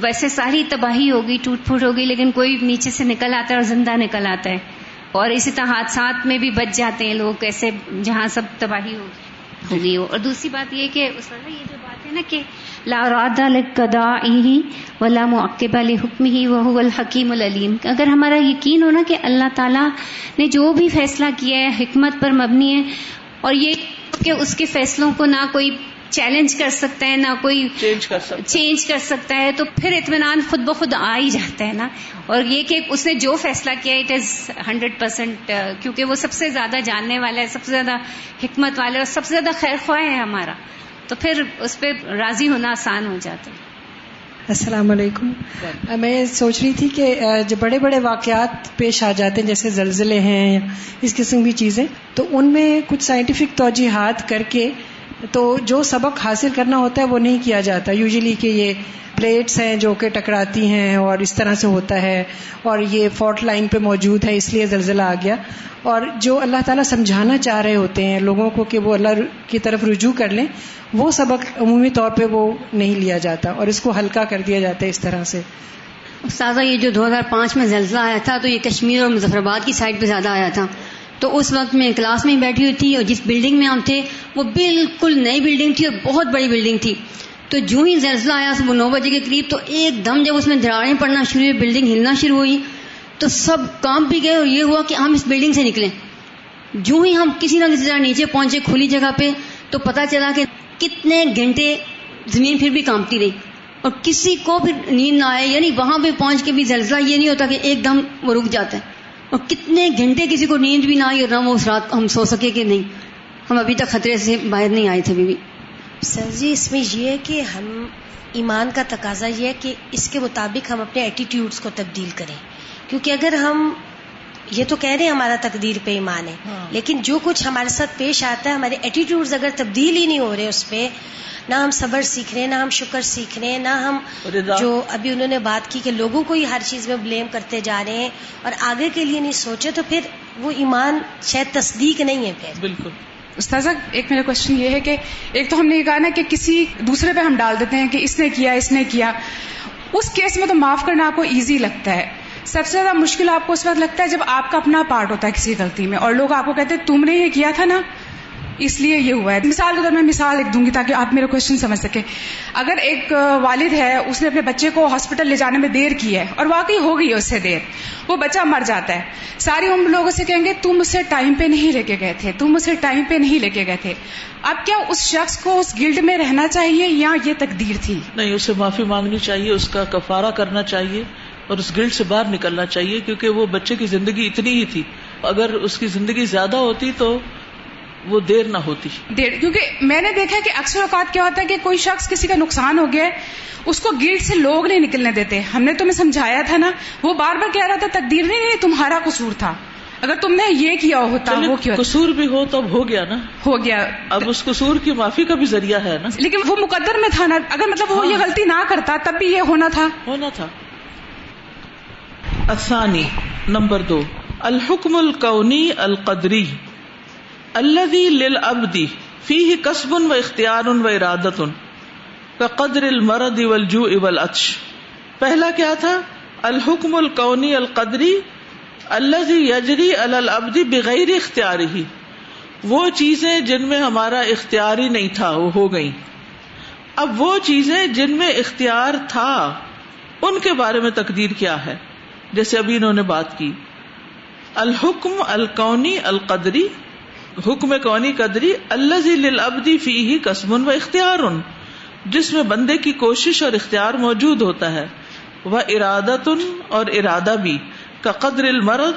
ویسے ساری تباہی ہوگی، ٹوٹ پھوٹ ہوگی، لیکن کوئی نیچے سے نکل آتا ہے اور زندہ نکل آتا ہے اور اسی طرح حادثات میں بھی بچ جاتے ہیں لوگ، ایسے جہاں سب تباہی ہوگی اور دوسری بات یہ کہ استاذہ، یہ جو بات ہے نا کہ لا راد القدا ہی ولا معقب حکم ہی وہ الحکیم العلیم۔ اگر ہمارا یقین ہونا کہ اللہ تعالیٰ نے جو بھی فیصلہ کیا ہے حکمت پر مبنی ہے اور یہ کہ اس کے فیصلوں کو نہ کوئی چیلنج کر سکتا ہے نہ کوئی چینج کر سکتا چینج کر سکتا ہے تو پھر اطمینان خود بخود آ ہی جاتا ہے نا۔ اور یہ کہ اس نے جو فیصلہ کیا اٹ از ہنڈریڈ پرسینٹ کیونکہ وہ سب سے زیادہ جاننے والا ہے سب سے زیادہ حکمت والا ہے اور سب سے زیادہ خیر خواہ ہے ہمارا۔ تو پھر اس پہ راضی ہونا آسان ہو جاتا ہے۔ السلام علیکم۔ میں سوچ رہی تھی کہ جو بڑے بڑے واقعات پیش آ جاتے ہیں جیسے زلزلے ہیں اس قسم کی چیزیں تو ان میں کچھ سائنٹیفک توجیحات کر کے تو جو سبق حاصل کرنا ہوتا ہے وہ نہیں کیا جاتا۔ یوزلی کہ یہ پلیٹس ہیں جو کہ ٹکراتی ہیں اور اس طرح سے ہوتا ہے اور یہ فورٹ لائن پہ موجود ہے، اس لیے زلزلہ آ گیا۔ اور جو اللہ تعالیٰ سمجھانا چاہ رہے ہوتے ہیں لوگوں کو کہ وہ اللہ کی طرف رجوع کر لیں، وہ سبق عمومی طور پہ وہ نہیں لیا جاتا اور اس کو ہلکا کر دیا جاتا ہے اس طرح سے۔ استاذہ، یہ جو دو ہزار پانچ میں زلزلہ آیا تھا تو یہ کشمیر اور مظفر آباد کی سائڈ پہ زیادہ آیا تھا۔ تو اس وقت میں کلاس میں بیٹھی ہوئی تھی اور جس بلڈنگ میں ہم تھے، وہ بالکل نئی بلڈنگ تھی اور بہت بڑی بلڈنگ تھی۔ تو جو ہی زلزلہ آیا وہ نو بجے کے قریب تو ایک دم جب اس میں دراڑیں پڑنا شروع ہوئی بلڈنگ ہلنا شروع ہوئی، تو سب کام بھی گئے اور یہ ہوا کہ ہم اس بلڈنگ سے نکلیں۔ جو ہی ہم کسی نہ کسی طرح نیچے پہنچے کھلی جگہ پہ، تو پتا چلا کہ کتنے گھنٹے زمین پھر بھی کامتی رہی۔ اور کسی کو بھی نیند نہ آئے یعنی وہاں پہ پہنچ کے بھی زلزلہ یہ نہیں ہوتا کہ ایک دم وہ رک جاتا ہے۔ اور کتنے گھنٹے کسی کو نیند بھی نہ آئی اور نہ وہ اس رات ہم سو سکے کہ نہیں۔ ہم ابھی تک خطرے سے باہر نہیں آئے تھے ابھی بھی۔ سر جی اس میں یہ ہے کہ ہم ایمان کا تقاضا یہ ہے کہ اس کے مطابق ہم اپنے ایٹیٹیوڈس کو تبدیل کریں۔ کیونکہ اگر ہم یہ تو کہہ رہے ہیں ہمارا تقدیر پہ ایمان ہے ہاں۔ لیکن جو کچھ ہمارے ساتھ پیش آتا ہے ہمارے ایٹیٹیوڈز اگر تبدیل ہی نہیں ہو رہے اس پہ نہ ہم صبر سیکھ رہے ہیں نہ ہم شکر سیکھ رہے ہیں نہ ہم جو ابھی انہوں نے بات کی کہ لوگوں کو ہی ہر چیز میں بلیم کرتے جا رہے ہیں اور آگے کے لیے نہیں سوچے تو پھر وہ ایمان شاید تصدیق نہیں ہے پھر۔ بالکل۔ استاذہ، ایک میرا کوشچن یہ ہے کہ ایک تو ہم نے یہ کہا نا کہ کسی دوسرے پہ ہم ڈال دیتے ہیں کہ اس نے کیا، اس نے کیا۔ اس کیس میں تو معاف کرنا آپ کو ایزی لگتا ہے۔ سب سے زیادہ مشکل آپ کو اس وقت لگتا ہے جب آپ کا اپنا پارٹ ہوتا ہے کسی غلطی میں اور لوگ آپ کو کہتے ہیں، تم نے یہ کیا تھا نا؟ اس لیے یہ ہوا ہے۔ مثال کے طور میں مثال ایک دوں گی تاکہ آپ میرا کوشچن سمجھ سکیں۔ اگر ایک والد ہے، اس نے اپنے بچے کو ہاسپٹل لے جانے میں دیر کی ہے اور واقعی ہو گئی ہے اس سے دیر۔ وہ بچہ مر جاتا ہے۔ ساری عمر لوگوں سے کہیں گے، تم اسے ٹائم پہ نہیں لے کے گئے تھے، تم اسے ٹائم پہ نہیں لے کے گئے تھے۔ اب کیا اس شخص کو اس گلڈ میں رہنا چاہیے یا یہ تقدیر تھی؟ نہیں، اسے معافی مانگنی چاہیے، اس کا کفارہ کرنا چاہیے اور اس گلڈ سے باہر نکلنا چاہیے کیونکہ وہ بچے کی زندگی اتنی ہی تھی۔ اگر اس کی زندگی زیادہ ہوتی تو وہ دیر نہ ہوتی۔ دیر کیونکہ میں نے دیکھا کہ اکثر اوقات کیا ہوتا ہے کہ کوئی شخص کسی کا نقصان ہو گیا ہے اس کو گیٹ سے لوگ نہیں نکلنے دیتے۔ ہم نے تمہیں سمجھایا تھا نا وہ بار بار کہہ رہا تھا تقدیر نہیں نہیں تمہارا قصور تھا۔ اگر تم نے یہ کیا ہوتا وہ کیا قصور بھی ہو تو اب ہو گیا نا۔ ہو گیا۔ اب اس قصور کی معافی کا بھی ذریعہ ہے نا۔ لیکن وہ مقدر میں تھا نا۔ اگر مطلب وہ یہ غلطی نہ کرتا تب بھی یہ ہونا تھا۔ ہونا تھا۔ الثانی نمبر دو۔ الحکم القونی القدری۔ الذي للعبد فيه كسب و اختیار و ارادت کا قدر والجوع والعطش۔ پہلا کیا تھا؟ الحکم القونی القدری الذي يجري على العبد بغیر اختیار ہی وہ چیزیں جن میں ہمارا اختیار ہی نہیں تھا، وہ ہو گئی اب وہ چیزیں جن میں اختیار تھا، ان کے بارے میں تقدیر کیا ہے؟ جیسے ابھی انہوں نے بات کی۔ الحکم القونی القدری حکم کونی قدری اللہ ابدی فی ہی قسم و اختیار، جس میں بندے کی کوشش اور اختیار موجود ہوتا ہے۔ وہ ارادت اور ارادہ بھی، کا قدر المرد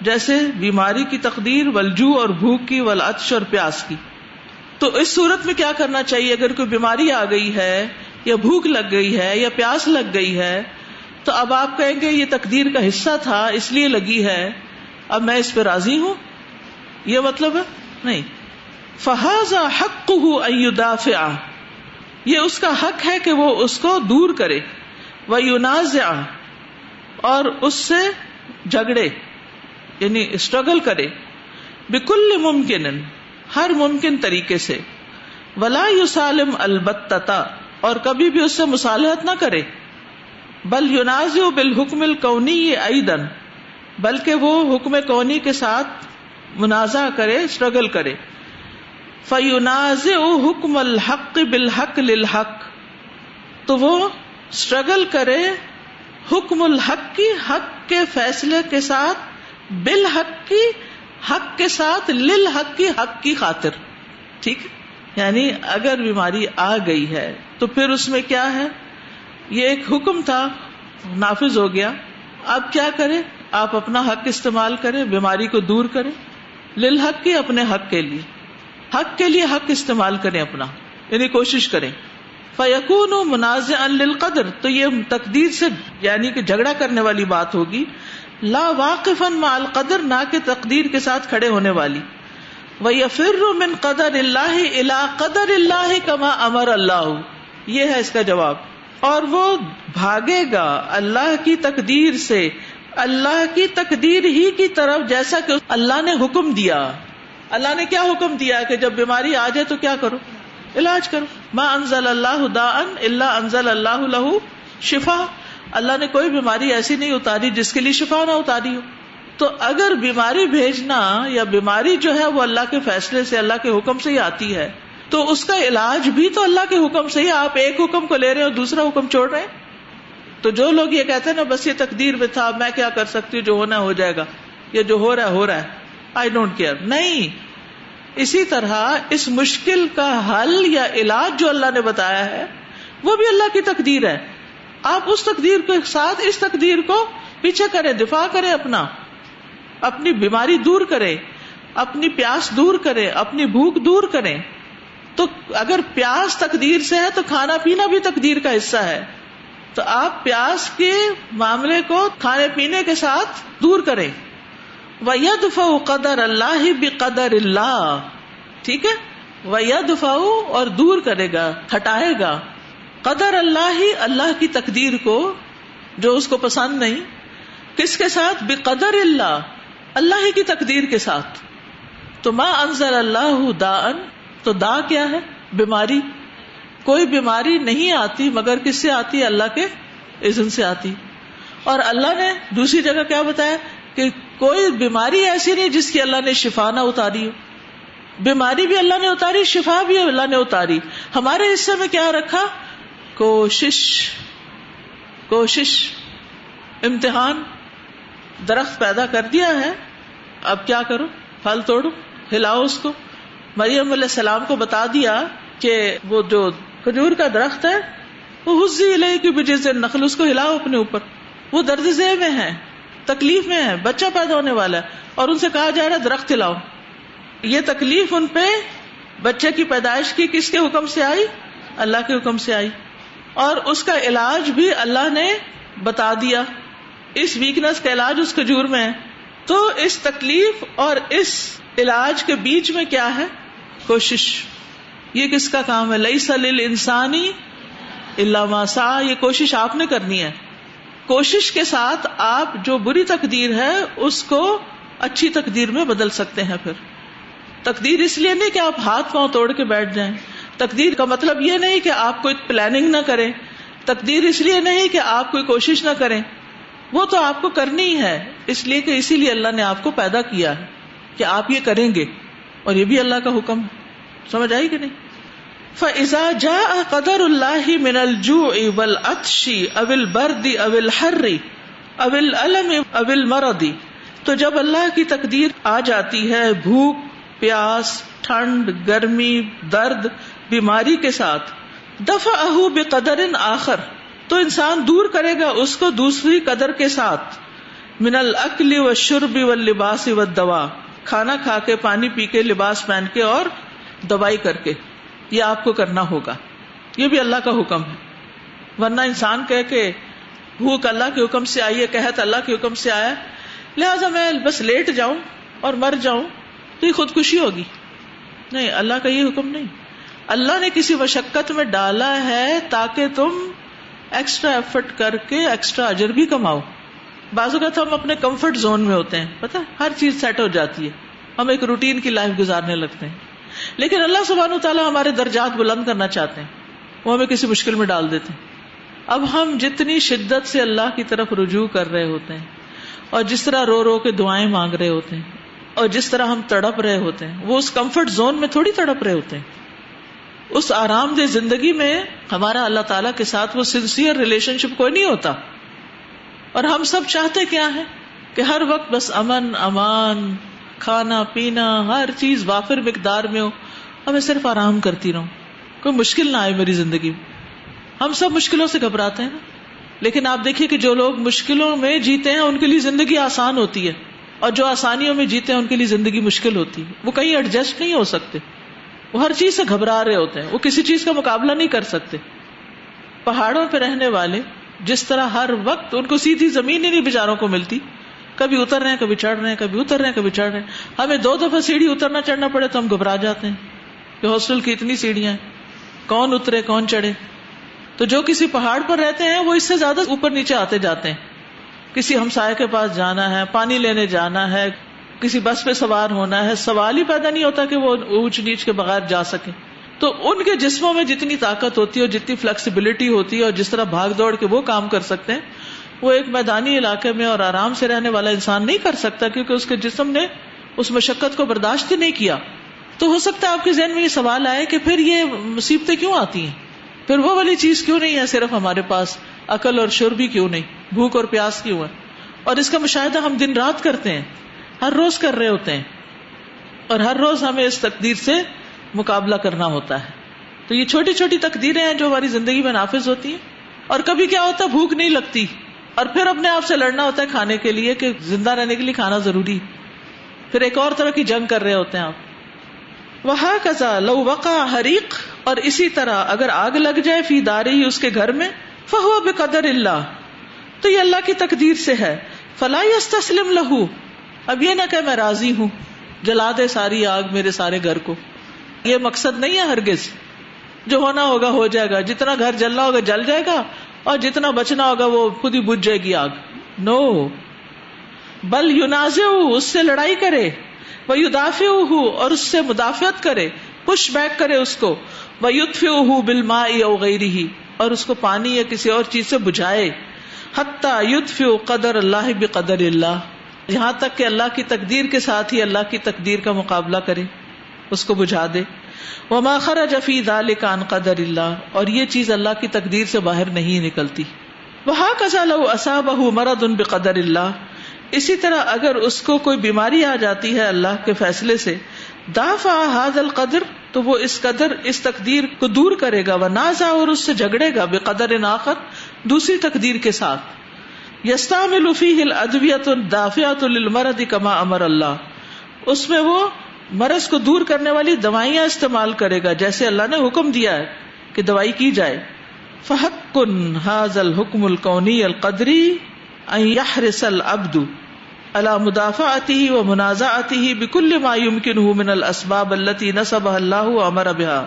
جیسے بیماری کی تقدیر ولجو اور بھوک کی ولعش اور پیاس کی۔ تو اس صورت میں کیا کرنا چاہیے؟ اگر کوئی بیماری آ گئی ہے، یا بھوک لگ گئی ہے، یا پیاس لگ گئی ہے، تو اب آپ کہیں گے یہ تقدیر کا حصہ تھا، اس لیے لگی ہے۔ اب میں اس پہ راضی ہوں۔ یہ مطلب ہے؟ نہیں. فہذ حق ہُوا یہ اس کا حق ہے کہ وہ اس کو دور کرے. وہ یوناز اور اس سے جھگڑے یعنی اسٹرگل کرے. بکل ممکن ہر ممکن طریقے سے. ولا یو سالم البتتا اور کبھی بھی اس سے مصالحت نہ کرے. بل یوناز بالحکم القونی یہ بلکہ وہ حکم کونی کے ساتھ منازع کرے اسٹرگل کرے۔ فیوناز حکم الحق بالحق للحق۔ تو وہ اسٹرگل کرے حکم الحق کی، حق کے فیصلے کے ساتھ، بالحق کی، حق کے ساتھ، للحق کی، حق کی خاطر۔ ٹھیک یعنی اگر بیماری آ گئی ہے، تو پھر اس میں کیا ہے؟ یہ ایک حکم تھا، نافذ ہو گیا۔ اب کیا کرے؟ آپ اپنا حق استعمال کریں بیماری کو دور کریں للحق کی اپنے حق کے لیے۔ حق کے لیے حق استعمال کریں اپنا یعنی کوشش کریں۔ فیقون منازع للقدر، تو یہ تقدیر سے یعنی کہ جھگڑا کرنے والی بات ہوگی۔ لا واقف مع القدر، نہ کہ تقدیر کے ساتھ کھڑے ہونے والی۔ وہ یفر من قدر اللہ الا قدر اللہ کما امر اللہ۔ یہ ہے اس کا جواب۔ اور وہ بھاگے گا اللہ کی تقدیر سے۔ اللہ کی تقدیر ہی کی طرف جیسا کہ اللہ نے حکم دیا۔ اللہ نے کیا حکم دیا کہ جب بیماری آ جائے تو کیا کرو؟ علاج کرو۔ ماں انزل اللہ دا ان اللہ انزل اللہ لہو شفا اللہ نے کوئی بیماری ایسی نہیں اتاری جس کے لیے شفا نہ اتاری ہو۔ تو اگر بیماری بھیجنا یا بیماری جو ہے وہ اللہ کے فیصلے سے، اللہ کے حکم سے ہی آتی ہے، تو اس کا علاج بھی تو اللہ کے حکم سے ہی، آپ ایک حکم کو لے رہے ہیں اور دوسرا حکم چھوڑ رہے ہیں۔ تو جو لوگ یہ کہتے ہیں نا بس یہ تقدیر میں تھا، میں کیا کر سکتی ہوں؟ جو ہونا ہو جائے گا۔ یہ جو ہو رہا ہے، ہو رہا ہے۔ آئی ڈونٹ کیئر نہیں۔ اسی طرح اس مشکل کا حل یا علاج جو اللہ نے بتایا ہے، وہ بھی اللہ کی تقدیر ہے۔ آپ اس تقدیر کے ساتھ اس تقدیر کو پیچھے کریں، دفاع کریں اپنا۔ اپنی بیماری دور کریں۔ اپنی پیاس دور کریں۔ اپنی بھوک دور کریں۔ تو اگر پیاس تقدیر سے ہے، تو کھانا پینا بھی تقدیر کا حصہ ہے۔ تو آپ پیاس کے معاملے کو کھانے پینے کے ساتھ دور کریں۔ وید قدر اللہ بھی قدر اللہ ٹھیک ہے؟ وید اور دور کرے گا ہٹائے گا۔ قدر اللہ ہی اللہ کی تقدیر کو، جو اس کو پسند نہیں۔ کس کے ساتھ؟ بے قدر اللہ اللہ ہی کی تقدیر کے ساتھ۔ تو ماں انضر اللہ دا ان تو دا کیا ہے؟ بیماری۔ کوئی بیماری نہیں آتی مگر کس سے آتی؟ اللہ کے عزن سے آتی۔ اور اللہ نے دوسری جگہ کیا بتایا کہ کوئی بیماری ایسی نہیں جس کی اللہ نے شفا نہ اتاری ہو۔ بیماری بھی اللہ نے اتاری، شفا بھی اللہ نے اتاری۔ ہمارے حصے میں کیا رکھا؟ کوشش کوشش، امتحان۔ درخت پیدا کر دیا ہے۔ اب کیا کرو؟ پھل توڑو، ہلاؤ اس کو۔ مریم علیہ السلام کو بتا دیا کہ وہ جو کھجور کا درخت ہے، وہ حسی علیہ کی وجہ سے نقل اس کو ہلاؤ اپنے اوپر۔ وہ درد ذہ میں ہے، تکلیف میں ہے، بچہ پیدا ہونے والا ہے۔ اور ان سے کہا جا رہا ہے، درخت ہلاؤ۔ یہ تکلیف ان پہ بچے کی پیدائش کی کس کے حکم سے آئی؟ اللہ کے حکم سے آئی۔ اور اس کا علاج بھی اللہ نے بتا دیا۔ اس ویکنیس کا علاج اس کھجور میں ہے۔ تو اس تکلیف اور اس علاج کے بیچ میں کیا ہے؟ کوشش۔ یہ کس کا کام ہے؟ لئی سلیل انسانی اللہ ماسا یہ کوشش آپ نے کرنی ہے۔ کوشش کے ساتھ آپ جو بری تقدیر ہے، اس کو اچھی تقدیر میں بدل سکتے ہیں پھر۔ تقدیر اس لیے نہیں کہ آپ ہاتھ پاؤں توڑ کے بیٹھ جائیں۔ تقدیر کا مطلب یہ نہیں کہ آپ کوئی پلاننگ نہ کریں۔ تقدیر اس لیے نہیں کہ آپ کوئی کوشش نہ کریں۔ وہ تو آپ کو کرنی ہی ہے۔ اس لیے کہ اسی لیے اللہ نے آپ کو پیدا کیا ہے کہ آپ یہ کریں گے اور یہ بھی اللہ کا حکم ہے۔ سمجھ آئی کہ نہیں؟ فضا جا قدر اللہ من الجو اول اتشی اول بردی اول ہرری اول علم اول مردی تو جب اللہ کی تقدیر آ جاتی ہے، بھوک، پیاس، ٹھنڈ، گرمی، درد، بیماری کے ساتھ دفع اہو بے قدر آخر، تو انسان دور کرے گا اس کو دوسری قدر کے ساتھ، من العقلی و شربی و لباس و دوا کھانا کھا کے، پانی پی کے، لباس پہن کے، اور دوائی کر کے یہ آپ کو کرنا ہوگا۔ یہ بھی اللہ کا حکم ہے۔ ورنہ انسان کہہ کے بھوک اللہ کے حکم سے آئی ہے کہت اللہ کے حکم سے آیا لہذا میں بس لیٹ جاؤں اور مر جاؤں تو یہ خودکشی ہوگی۔ نہیں، اللہ کا یہ حکم نہیں۔ اللہ نے کسی مشقت میں ڈالا ہے تاکہ تم ایکسٹرا ایفرٹ کر کے ایکسٹرا اجر بھی کماؤ۔ بعض اوقات ہم اپنے کمفرٹ زون میں ہوتے ہیں۔ پتا ہر چیز سیٹ ہو جاتی ہے۔ ہم ایک روٹین کی لائف گزارنے لگتے ہیں۔ لیکن اللہ سبحانہ تعالیٰ ہمارے درجات بلند کرنا چاہتے ہیں۔ وہ ہمیں کسی مشکل میں ڈال دیتے ہیں۔ اب ہم جتنی شدت سے اللہ کی طرف رجوع کر رہے ہوتے ہیں اور جس طرح رو رو کے دعائیں مانگ رہے ہوتے ہیں اور جس طرح ہم تڑپ رہے ہوتے ہیں، وہ اس کمفرٹ زون میں تھوڑی تڑپ رہے ہوتے ہیں۔ اس آرام دہ زندگی میں ہمارا اللہ تعالی کے ساتھ وہ سنسیئر ریلیشن شپ کوئی نہیں ہوتا۔ اور ہم سب چاہتے کیا ہے کہ ہر وقت بس امن، امان کھانا پینا، ہر چیز وافر مقدار میں ہو، ہمیں صرف آرام کرتی رہوں کوئی مشکل نہ آئے میری زندگی میں۔ ہم سب مشکلوں سے گھبراتے ہیں نا۔ لیکن آپ دیکھیے کہ جو لوگ مشکلوں میں جیتے ہیں، ان کے لیے زندگی آسان ہوتی ہے۔ اور جو آسانیوں میں جیتے ہیں، ان کے لیے زندگی مشکل ہوتی ہے۔ وہ کہیں ایڈجسٹ نہیں ہو سکتے۔ وہ ہر چیز سے گھبرا رہے ہوتے ہیں۔ وہ کسی چیز کا مقابلہ نہیں کر سکتے۔ پہاڑوں پہ رہنے والے جس طرح ہر وقت ان کو سیدھی زمین ہی نہیں بےچاروں کو ملتی کبھی اتر رہے ہیں، کبھی چڑھ رہے ہیں، کبھی اتر رہے ہیں، کبھی چڑھ رہے ہیں۔ ہمیں دو دفعہ سیڑھی اترنا چڑھنا پڑے تو ہم گھبرا جاتے ہیں کہ ہاسٹل کی اتنی سیڑھیاں کون اترے، کون چڑھے؟ تو جو کسی پہاڑ پر رہتے ہیں، وہ اس سے زیادہ اوپر نیچے آتے جاتے ہیں۔ کسی ہمسائے کے پاس جانا ہے، پانی لینے جانا ہے، کسی بس پہ سوار ہونا ہے، سوال ہی پیدا نہیں ہوتا کہ وہ اونچ نیچ کے بغیر جا سکے۔ تو ان کے جسموں میں جتنی طاقت ہوتی ہے اور جتنی فلیکسیبلٹی ہوتی ہے اور جس طرح بھاگ دوڑ کے وہ کام کر سکتے ہیں وہ ایک میدانی علاقے میں اور آرام سے رہنے والا انسان نہیں کر سکتا کیونکہ اس کے جسم نے اس مشقت کو برداشت ہی نہیں کیا۔ تو ہو سکتا ہے آپ کے ذہن میں یہ سوال آئے کہ پھر یہ مصیبتیں کیوں آتی ہیں؟ پھر وہ والی چیز کیوں نہیں ہے صرف ہمارے پاس؟ عقل اور شور بھی کیوں نہیں؟ بھوک اور پیاس کیوں ہے؟ اور اس کا مشاہدہ ہم دن رات کرتے ہیں، ہر روز کر رہے ہوتے ہیں۔ اور ہر روز ہمیں اس تقدیر سے مقابلہ کرنا ہوتا ہے۔ تو یہ چھوٹی چھوٹی تقدیریں ہیں جو ہماری زندگی میں نافذ ہوتی ہیں۔ اور کبھی کیا ہوتا ہے، بھوک نہیں لگتی۔ اور پھر اپنے آپ سے لڑنا ہوتا ہے کھانے کے لیے کہ زندہ رہنے کے لیے کھانا ضروری۔ پھر ایک اور طرح کی جنگ کر رہے ہوتے ہیں آپ۔ وہ کزا لو وقا حریق اور اسی طرح اگر آگ لگ جائے فی داری اس کے گھر میں فہو بے قدر اللہ تو یہ اللہ کی تقدیر سے ہے۔ فلاح تسلم لہو اب یہ نہ کہ میں راضی ہوں، جلا دے ساری آگ میرے سارے گھر کو۔ یہ مقصد نہیں ہے ہرگز۔ جو ہونا ہوگا ہو جائے گا۔ جتنا گھر جلنا ہوگا جل جائے گا اور جتنا بچنا ہوگا وہ خود ہی بج جائے گی آگ۔ نو بل یوناز اس سے لڑائی کرے۔ وہ یدافع اور اس سے مدافعت کرے۔ پش بیک کرے اس کو۔ وہ یوتف ہوں بل ما ہی اور اس کو پانی یا کسی اور چیز سے بجھائے۔ حتیٰ یوتف قدر اللہ بقدر اللہ۔ یہاں تک کہ اللہ کی تقدیر کے ساتھ ہی اللہ کی تقدیر کا مقابلہ کرے۔ اس کو بجھا دے۔ وہ ماخر جفی دال کان قدر اللہ اور یہ چیز اللہ کی تقدیر سے باہر نہیں نکلتی۔ وہاں کزا لو بہ مرد بقدر اللہ اسی طرح اگر اس کو کوئی بیماری آ جاتی ہے اللہ کے فیصلے سے دافا حاض القدر تو وہ اس قدر، اس تقدیر کو دور کرے گا وہ نازا اور اس سے جھگڑے گا بے قدر ناخر دوسری تقدیر کے ساتھ۔ یستا میں لفی ہل ادویت المرد کما امر اللہ اس میں وہ مرض کو دور کرنے والی دوائیاں استعمال کرے گا۔ جیسے اللہ نے حکم دیا ہے کہ دوائی کی جائے۔ فحق کن حاض الحکم القونی القدری یحرس العبد اللہ مدافع آتی ہی و منازع آتی ہی بکل ما يمكن من الاسباب التي نصب اللہ امر بها۔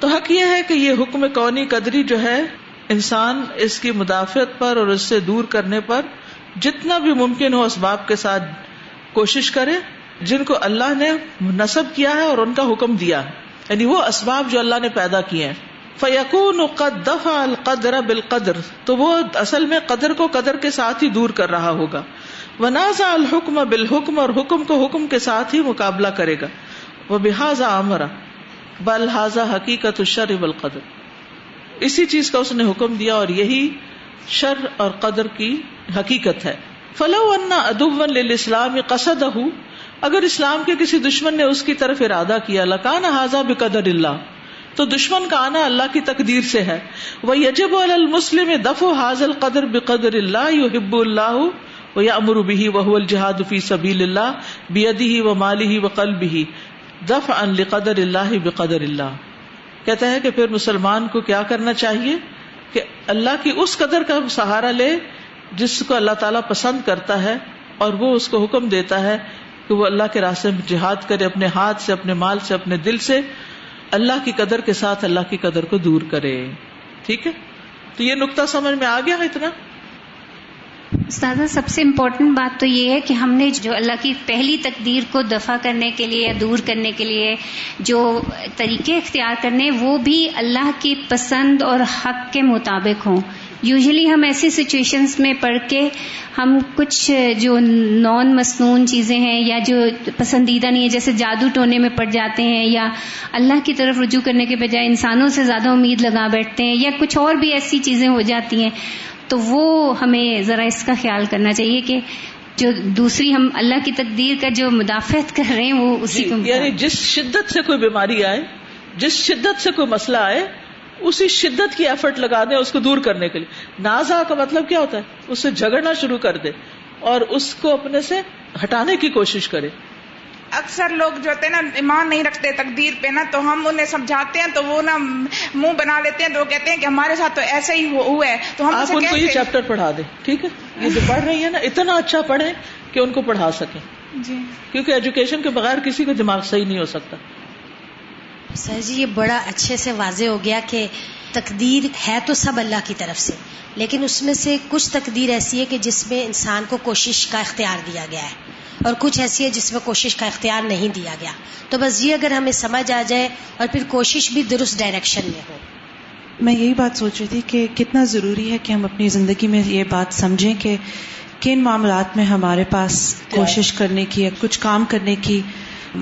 تو حق یہ ہے کہ یہ حکم کونی قدری جو ہے، انسان اس کی مدافعت پر اور اس سے دور کرنے پر جتنا بھی ممکن ہو اسباب کے ساتھ کوشش کرے۔ جن کو اللہ نے نصب کیا ہے اور ان کا حکم دیا یعنی وہ اسباب جو اللہ نے پیدا کیے ہیں۔ فیقون قد دفع القدر بالقدر۔ تو وہ اصل میں قدر کو قدر کے ساتھ ہی دور کر رہا ہوگا۔ ونازع الحکم بالحکم اور حکم کو حکم کے ساتھ ہی مقابلہ کرے گا۔ وہ بحاظا امرا بلحاظا حقیقت الشر بالقدر اسی چیز کا اس نے حکم دیا اور یہی شر اور قدر کی حقیقت ہے۔ فلو انا ادب اسلام قصد اگر اسلام کے کسی دشمن نے اس کی طرف ارادہ کیا، لکان حاضا بقدر اللہ، تو دشمن کا آنا اللہ کی تقدیر سے ہے۔ وہ یجب المسلم دف و حاضل قدر بقدر اللہ یو ہب اللہ و یا امر بھی وہ الجہاد فی سبیل اللہ بیدی ہی و مالی ہی و قلب ہی دف ان قدر اللہ بقدر اللہ کہتا ہے کہ پھر مسلمان کو کیا کرنا چاہیے؟ کہ اللہ کی اس قدر کا سہارا لے جس کو اللہ تعالیٰ پسند کرتا ہے اور وہ اس کو حکم دیتا ہے کہ وہ اللہ کے راستے میں جہاد کرے، اپنے ہاتھ سے، اپنے مال سے، اپنے دل سے، اللہ کی قدر کے ساتھ اللہ کی قدر کو دور کرے۔ ٹھیک ہے؟ تو یہ نقطہ سمجھ میں آ گیا اتنا؟ استاذہ، سب سے امپورٹنٹ بات تو یہ ہے کہ ہم نے جو اللہ کی پہلی تقدیر کو دفع کرنے کے لیے، دور کرنے کے لیے جو طریقے اختیار کرنے، وہ بھی اللہ کی پسند اور حق کے مطابق ہوں۔ یوزلی ہم ایسی سچویشنس میں پڑھ کے ہم کچھ جو نان مصنون چیزیں ہیں یا جو پسندیدہ نہیں ہے جیسے جادو ٹونے میں پڑ جاتے ہیں یا اللہ کی طرف رجوع کرنے کے بجائے انسانوں سے زیادہ امید لگا بیٹھتے ہیں یا کچھ اور بھی ایسی چیزیں ہو جاتی ہیں تو وہ ہمیں ذرا اس کا خیال کرنا چاہیے کہ جو دوسری ہم اللہ کی تقدیر کا جو مدافعت کر رہے ہیں وہ اسی جی، کو یعنی جس شدت سے کوئی بیماری آئے جس شدت سے کوئی مسئلہ آئے اسی شدت کی ایفرٹ لگا دیں اس کو دور کرنے کے لیے۔ نازا کا مطلب کیا ہوتا ہے؟ اس سے جھگڑنا شروع کر دے اور اس کو اپنے سے ہٹانے کی کوشش کرے۔ اکثر لوگ جو ہوتے ہیں نا ایمان نہیں رکھتے تقدیر پہ نا تو ہم انہیں سمجھاتے ہیں تو وہ نا منہ بنا لیتے ہیں تو وہ کہتے ہیں کہ ہمارے ساتھ تو ایسا ہی ہوا ہے۔ تو ہم آپ ان کو یہ چیپٹر پڑھا دیں ٹھیک ہے؟ یہ جو پڑھ رہی ہے نا اتنا اچھا پڑھیں کہ ان کو پڑھا سکیں۔ جی۔ کیونکہ ایجوکیشن کے بغیر کسی کو دماغ صحیح نہیں ہو سکتا۔ سر جی یہ بڑا اچھے سے واضح ہو گیا کہ تقدیر ہے تو سب اللہ کی طرف سے لیکن اس میں سے کچھ تقدیر ایسی ہے کہ جس میں انسان کو کوشش کا اختیار دیا گیا ہے اور کچھ ایسی ہے جس میں کوشش کا اختیار نہیں دیا گیا۔ تو بس یہ اگر ہمیں سمجھ آ جائے اور پھر کوشش بھی درست ڈائریکشن میں ہو۔ میں یہی بات سوچ رہی تھی کہ کتنا ضروری ہے کہ ہم اپنی زندگی میں یہ بات سمجھیں کہ کن معاملات میں ہمارے پاس کوشش کرنے کی یا کچھ کام کرنے کی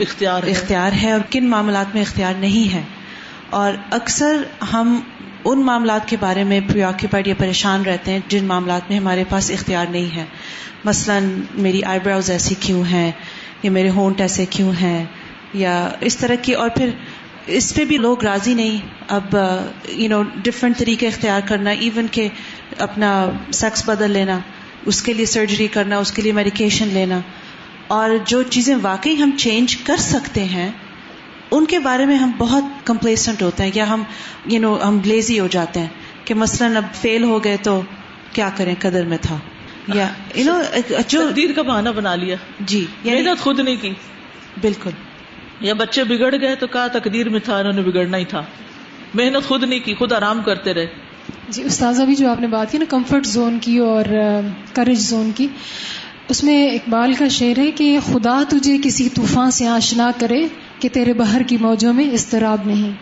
اختیار اختیار ہے اور کن معاملات میں اختیار نہیں ہے۔ اور اکثر ہم ان معاملات کے بارے میں پریاکیپائڈ یا پریشان رہتے ہیں جن معاملات میں ہمارے پاس اختیار نہیں ہے۔ مثلا میری آئی براؤز ایسی کیوں ہیں؟ یا میرے ہونٹ ایسے کیوں ہیں؟ یا اس طرح کی اور پھر اس پہ بھی لوگ راضی نہیں۔ اب یو نو ڈفرینٹ طریقے اختیار کرنا ایون کہ اپنا سیکس بدل لینا، اس کے لیے سرجری کرنا، اس کے لیے میڈیکیشن لینا۔ اور جو چیزیں واقعی ہم چینج کر سکتے ہیں ان کے بارے میں ہم بہت کمپلیسنٹ ہوتے ہیں یا ہم یو نو ہم لیزی ہو جاتے ہیں کہ مثلاً اب فیل ہو گئے تو کیا کریں قدر میں تھا۔ یا یو نو جو تقدیر کا بہانہ بنا لیا۔ جی محنت خود نہیں کی۔ بالکل۔ یا بچے بگڑ گئے تو کہا تقدیر میں تھا انہوں نے بگڑنا ہی تھا۔ محنت خود نہیں کی خود آرام کرتے رہے۔ جی استاذہ بھی جو آپ نے بات کی نا کمفرٹ زون کی اور کرج زون کی۔ اس میں اقبال کا شعر ہے کہ خدا تجھے کسی طوفان سے آشنا کرے کہ تیرے بہر کی موجوں میں اضطراب نہیں۔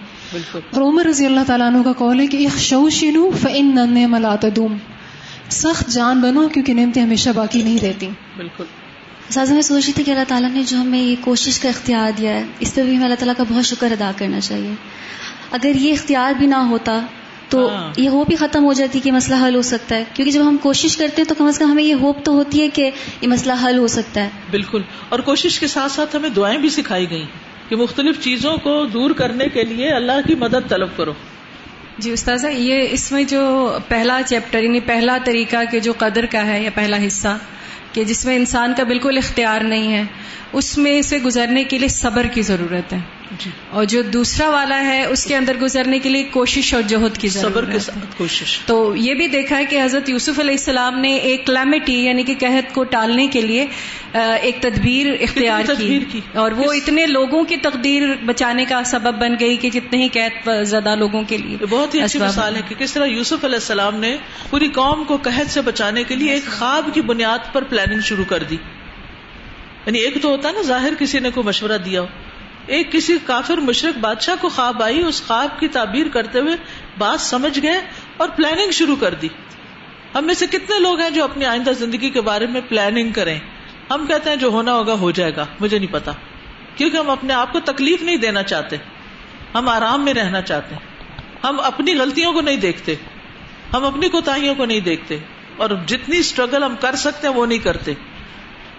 اور عمر رضی اللہ تعالیٰ عنہ کا قول ہے کہ شوشنو فن نن ملات دوم سخت جان بنو کیونکہ نعمتیں ہمیشہ باقی نہیں رہتی۔ بالکل۔ سازا میں سوچ رہی تھی کہ اللہ تعالیٰ نے جو ہمیں یہ کوشش کا اختیار دیا ہے اس پہ بھی ہمیں اللہ تعالیٰ کا بہت شکر ادا کرنا چاہیے۔ اگر یہ اختیار بھی نہ ہوتا تو یہ ہوپ ہی ختم ہو جاتی کہ مسئلہ حل ہو سکتا ہے۔ کیونکہ جب ہم کوشش کرتے ہیں تو کم از کم ہمیں یہ ہوپ تو ہوتی ہے کہ یہ مسئلہ حل ہو سکتا ہے۔ بالکل۔ اور کوشش کے ساتھ ساتھ ہمیں دعائیں بھی سکھائی گئی کہ مختلف چیزوں کو دور کرنے کے لیے اللہ کی مدد طلب کرو۔ جی استاذہ یہ اس میں جو پہلا چیپٹر یعنی پہلا طریقہ کہ جو قدر کا ہے یا پہلا حصہ کہ جس میں انسان کا بالکل اختیار نہیں ہے اس میں سے گزرنے کے لیے صبر کی ضرورت ہے۔ اور جو دوسرا والا ہے اس کے اندر گزرنے کے لیے کوشش اور جہد کی صبر کے ساتھ کوشش۔ تو یہ بھی دیکھا ہے کہ حضرت یوسف علیہ السلام نے ایک کلیمٹی یعنی کہ قحط کو ٹالنے کے لیے ایک تدبیر اختیار تدبیر کی؟ اور وہ اتنے لوگوں کی تقدیر بچانے کا سبب بن گئی کہ جتنے ہی قحط زدہ لوگوں کے لیے۔ بہت ہی اچھی مثال ہے کہ کس طرح یوسف علیہ السلام نے پوری قوم کو قحط سے بچانے کے لیے ایک خواب کی بنیاد پر پلاننگ شروع کر دی۔ یعنی ایک تو ہوتا ہے نا ظاہر کسی نے کوئی مشورہ دیا ہو۔ ایک کسی کافر مشرق بادشاہ کو خواب آئی، اس خواب کی تعبیر کرتے ہوئے بات سمجھ گئے اور پلاننگ شروع کر دی۔ ہم میں سے کتنے لوگ ہیں جو اپنی آئندہ زندگی کے بارے میں پلاننگ کریں؟ ہم کہتے ہیں جو ہونا ہوگا ہو جائے گا، مجھے نہیں پتا۔ کیونکہ ہم اپنے آپ کو تکلیف نہیں دینا چاہتے، ہم آرام میں رہنا چاہتے۔ ہیں ہم اپنی غلطیوں کو نہیں دیکھتے، ہم اپنی کوتاہیوں کو نہیں دیکھتے۔ اور جتنی اسٹرگل ہم کر سکتے ہیں، وہ نہیں کرتے۔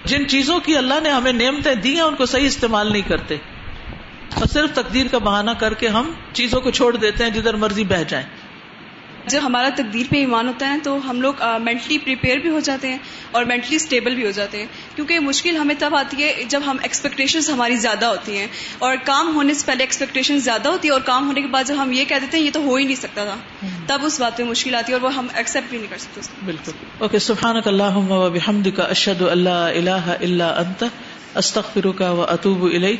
جن چیزوں کی اللہ نے ہمیں نعمتیں دی ہیں، ان کو صحیح استعمال نہیں کرتے۔ اور صرف تقدیر کا بہانہ کر کے ہم چیزوں کو چھوڑ دیتے ہیں جدھر مرضی بہ جائیں۔ جب ہمارا تقدیر پہ ایمان ہوتا ہے تو ہم لوگ مینٹلی پریپیئر بھی ہو جاتے ہیں اور مینٹلی اسٹیبل بھی ہو جاتے ہیں۔ کیونکہ مشکل ہمیں تب آتی ہے جب ہم ایکسپیکٹیشنز ہماری زیادہ ہوتی ہیں۔ اور کام ہونے سے پہلے ایکسپیکٹیشن زیادہ ہوتی ہے اور کام ہونے کے بعد جب ہم یہ کہہ دیتے ہیں یہ تو ہو ہی نہیں سکتا تھا۔ تب اس بات پہ مشکل آتی ہے اور وہ ہم ایکسپٹ بھی نہیں کر سکتے بالکل۔ اوکے سبحانک اللہم و بحمدک اشہد اللہ الہ الا انت استغفرک و اتوب الیک۔